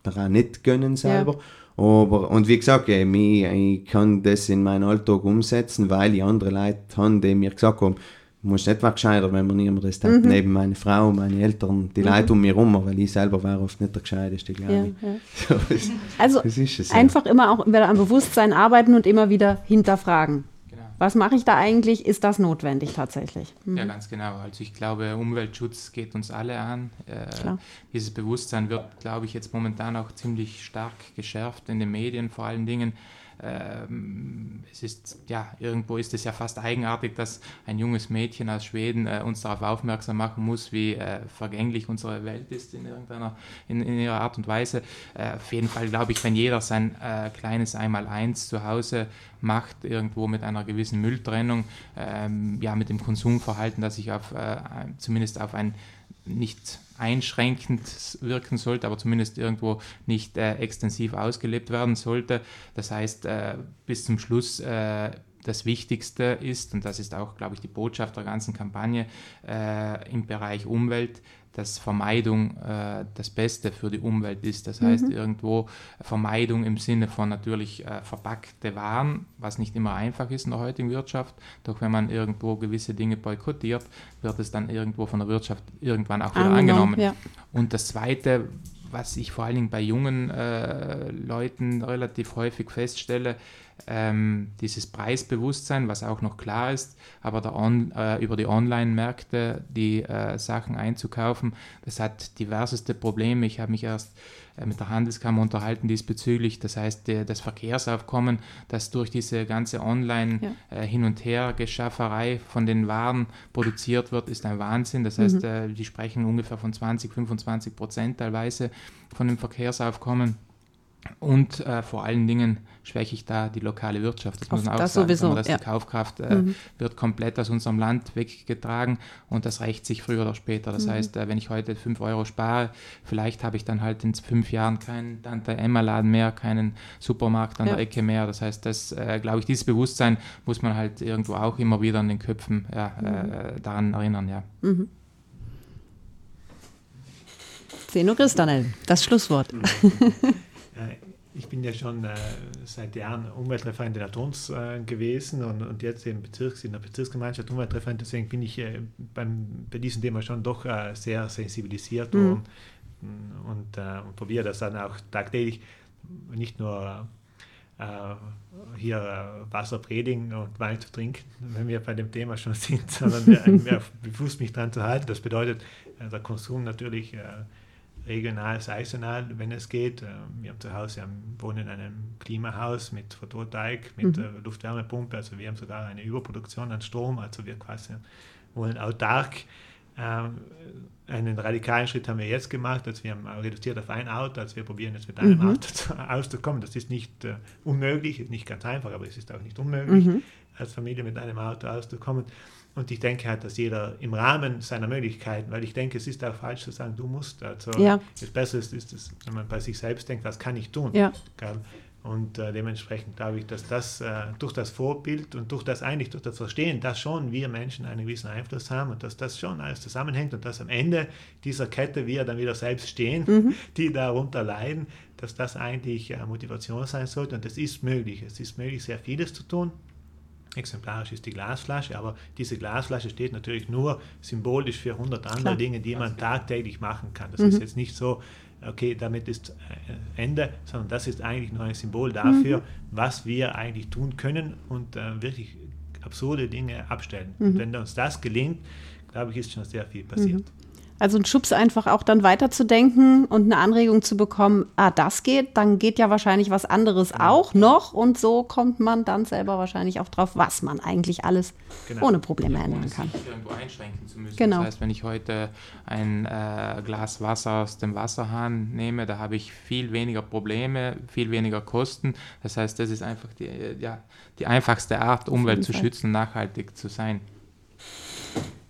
daran nicht gönnen selber. Ja. Aber, und wie gesagt, ich, ich kann das in meinen Alltag umsetzen, weil ich andere Leute habe, die mir gesagt haben, muss etwas gescheiter, wenn man niemand das denkt. Mhm. Neben meine Frau, meine Eltern, die mhm. Leute um mich herum, weil ich selber war oft nicht der Gescheiteste, glaube ja, ich. Ja. So, es, also es, einfach ja. immer auch wieder am Bewusstsein arbeiten und immer wieder hinterfragen. Genau. Was mache ich da eigentlich? Ist das notwendig tatsächlich? Mhm. Ja, ganz genau. Also ich glaube, Umweltschutz geht uns alle an. Äh, dieses Bewusstsein wird, glaube ich, jetzt momentan auch ziemlich stark geschärft in den Medien vor allen Dingen. Ähm, es ist, ja, irgendwo ist es ja fast eigenartig, dass ein junges Mädchen aus Schweden äh, uns darauf aufmerksam machen muss, wie äh, vergänglich unsere Welt ist in irgendeiner, in, in ihrer Art und Weise. Äh, auf jeden Fall glaube ich, wenn jeder sein äh, kleines Einmaleins zu Hause macht, irgendwo mit einer gewissen Mülltrennung, ähm, ja, mit dem Konsumverhalten, das sich auf, äh, zumindest auf ein nicht einschränkend wirken sollte, aber zumindest irgendwo nicht äh, extensiv ausgelebt werden sollte. Das heißt, äh, bis zum Schluss äh, das Wichtigste ist, und das ist auch, glaube ich, die Botschaft der ganzen Kampagne äh, im Bereich Umwelt, dass Vermeidung äh, das Beste für die Umwelt ist. Das heißt, mhm. irgendwo Vermeidung im Sinne von natürlich äh, verpackte Waren, was nicht immer einfach ist in der heutigen Wirtschaft. Doch wenn man irgendwo gewisse Dinge boykottiert, wird es dann irgendwo von der Wirtschaft irgendwann auch wieder angenommen. angenommen. Ja. Und das Zweite, was ich vor allen Dingen bei jungen äh, Leuten relativ häufig feststelle, ähm, dieses Preisbewusstsein, was auch noch klar ist, aber On, äh, über die Online-Märkte die äh, Sachen einzukaufen, das hat diverseste Probleme. Ich habe mich erst äh, mit der Handelskammer unterhalten diesbezüglich. Das heißt, der, das Verkehrsaufkommen, das durch diese ganze Online-Hin- ja. und Her-Geschafferei von den Waren produziert wird, ist ein Wahnsinn. Das heißt, mhm. äh, die sprechen ungefähr von 20, 25 Prozent teilweise von dem Verkehrsaufkommen. Und äh, vor allen Dingen schwäche ich da die lokale Wirtschaft. Das muss man auch das sagen. Sowieso, dass ja. die Kaufkraft äh, mhm. wird komplett aus unserem Land weggetragen und das rächt sich früher oder später. Das mhm. heißt, äh, wenn ich heute 5 Euro spare, vielleicht habe ich dann halt in fünf Jahren keinen Tante Emma-Laden mehr, keinen Supermarkt an ja. der Ecke mehr. Das heißt, das, äh, glaube ich, dieses Bewusstsein muss man halt irgendwo auch immer wieder in den Köpfen ja, mhm. Äh, daran erinnern. Ja. Mhm. Zeno Christanel, das Schlusswort. ich bin ja schon äh, seit Jahren Umweltreferent in der Tons äh, gewesen und, und jetzt im Bezirks, in der Bezirksgemeinschaft Umweltreferent. Deswegen bin ich äh, beim, bei diesem Thema schon doch äh, sehr sensibilisiert mhm. und, und, äh, und, probiere das dann auch tagtäglich nicht nur äh, hier Wasser predigen und Wein zu trinken, wenn wir bei dem Thema schon sind, sondern mehr bewusst mich daran zu halten. Das bedeutet, der Konsum natürlich regional, saisonal, wenn es geht. Äh, wir haben zu Hause, wohnen in einem Klimahaus mit Photovoltaik, mit mhm. Äh, Luftwärmepumpe, also wir haben sogar eine Überproduktion an Strom, also wir quasi wohnen autark. Ähm, einen radikalen Schritt haben wir jetzt gemacht, dass wir haben reduziert auf ein Auto, also wir probieren jetzt mit einem mhm. Auto auszukommen. Das ist nicht uh, unmöglich, ist nicht ganz einfach, aber es ist auch nicht unmöglich, mhm. als Familie mit einem Auto auszukommen. Und ich denke halt, dass jeder im Rahmen seiner Möglichkeiten, weil ich denke, es ist auch falsch zu sagen, du musst. Also ja. das Beste ist, ist es, wenn man bei sich selbst denkt, was kann ich tun? Ja. Und äh, dementsprechend glaube ich, dass das äh, durch das Vorbild und durch das eigentlich durch das Verstehen, dass schon wir Menschen einen gewissen Einfluss haben und dass das schon alles zusammenhängt und dass am Ende dieser Kette wir dann wieder selbst stehen, mhm. die darunter leiden, dass das eigentlich äh, Motivation sein sollte. Und es ist möglich. Es ist möglich, sehr vieles zu tun. Exemplarisch ist die Glasflasche, aber diese Glasflasche steht natürlich nur symbolisch für 100 andere Klar. Dinge, die man tagtäglich machen kann. Das mhm. ist jetzt nicht so, okay, damit ist äh, Ende, sondern das ist eigentlich nur ein Symbol dafür, mhm. was wir eigentlich tun können und äh, wirklich absurde Dinge abstellen. Mhm. Und wenn uns das gelingt, glaube ich, ist schon sehr viel passiert. Also ein Schubs einfach auch dann weiterzudenken und eine Anregung zu bekommen, ah, das geht, dann geht ja wahrscheinlich was anderes auch noch und so kommt man dann selber wahrscheinlich auch drauf, was man eigentlich alles genau. ohne Probleme ja, ändern kann. irgendwo einschränken zu müssen. Genau. Das heißt, wenn ich heute ein äh, Glas Wasser aus dem Wasserhahn nehme, da habe ich viel weniger Probleme, viel weniger Kosten. Das heißt, das ist einfach die, ja, die einfachste Art, Umwelt zu schützen, nachhaltig zu sein.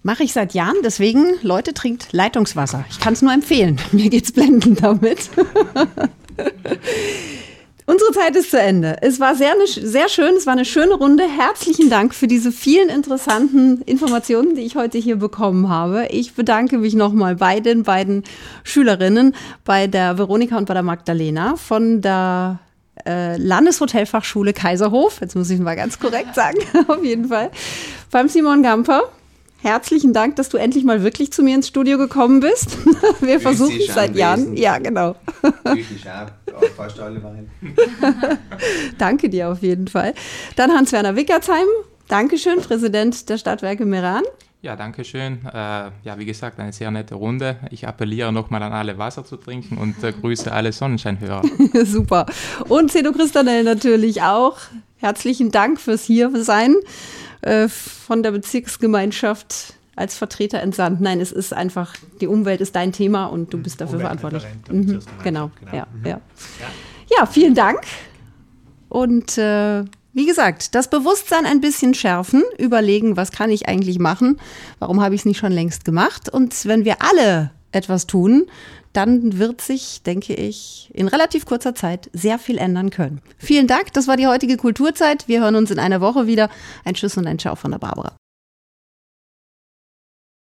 Mache ich seit Jahren, deswegen, Leute, trinkt Leitungswasser. Ich kann es nur empfehlen. Mir geht's blendend damit. Unsere Zeit ist zu Ende. Es war sehr, sehr schön, es war eine schöne Runde. Herzlichen Dank für diese vielen interessanten Informationen, die ich heute hier bekommen habe. Ich bedanke mich nochmal bei den beiden Schülerinnen, bei der Veronika und bei der Magdalena von der äh, Landeshotelfachschule Kaiserhof. Jetzt muss ich mal ganz korrekt sagen, auf jeden Fall. Beim Simon Gamper Herzlichen Dank, dass du endlich mal wirklich zu mir ins Studio gekommen bist. Wir versuchen es seit Jahren. Ja, genau. fast alle Danke dir auf jeden Fall. Dann Hans-Werner Wickersheim. Dankeschön, Präsident der Stadtwerke Meran. Ja, danke schön. Äh, ja, wie gesagt, eine sehr nette Runde. Ich appelliere nochmal an alle, Wasser zu trinken und äh, grüße alle Sonnenscheinhörer. Super. Und Cedo Christanel natürlich auch. Herzlichen Dank fürs Hiersein. Äh, von der Bezirksgemeinschaft als Vertreter entsandt. Nein, es ist einfach, die Umwelt ist dein Thema und du mhm. bist dafür verantwortlich. Mhm, genau, genau. Ja, mhm. ja. ja, vielen Dank. Und äh, wie gesagt, das Bewusstsein ein bisschen schärfen, überlegen, was kann ich eigentlich machen, warum habe ich es nicht schon längst gemacht. Und wenn wir alle etwas tun, dann wird sich, denke ich, in relativ kurzer Zeit sehr viel ändern können. Vielen Dank, das war die heutige Kulturzeit. Wir hören uns in einer Woche wieder. Ein Tschüss und ein Ciao von der Barbara.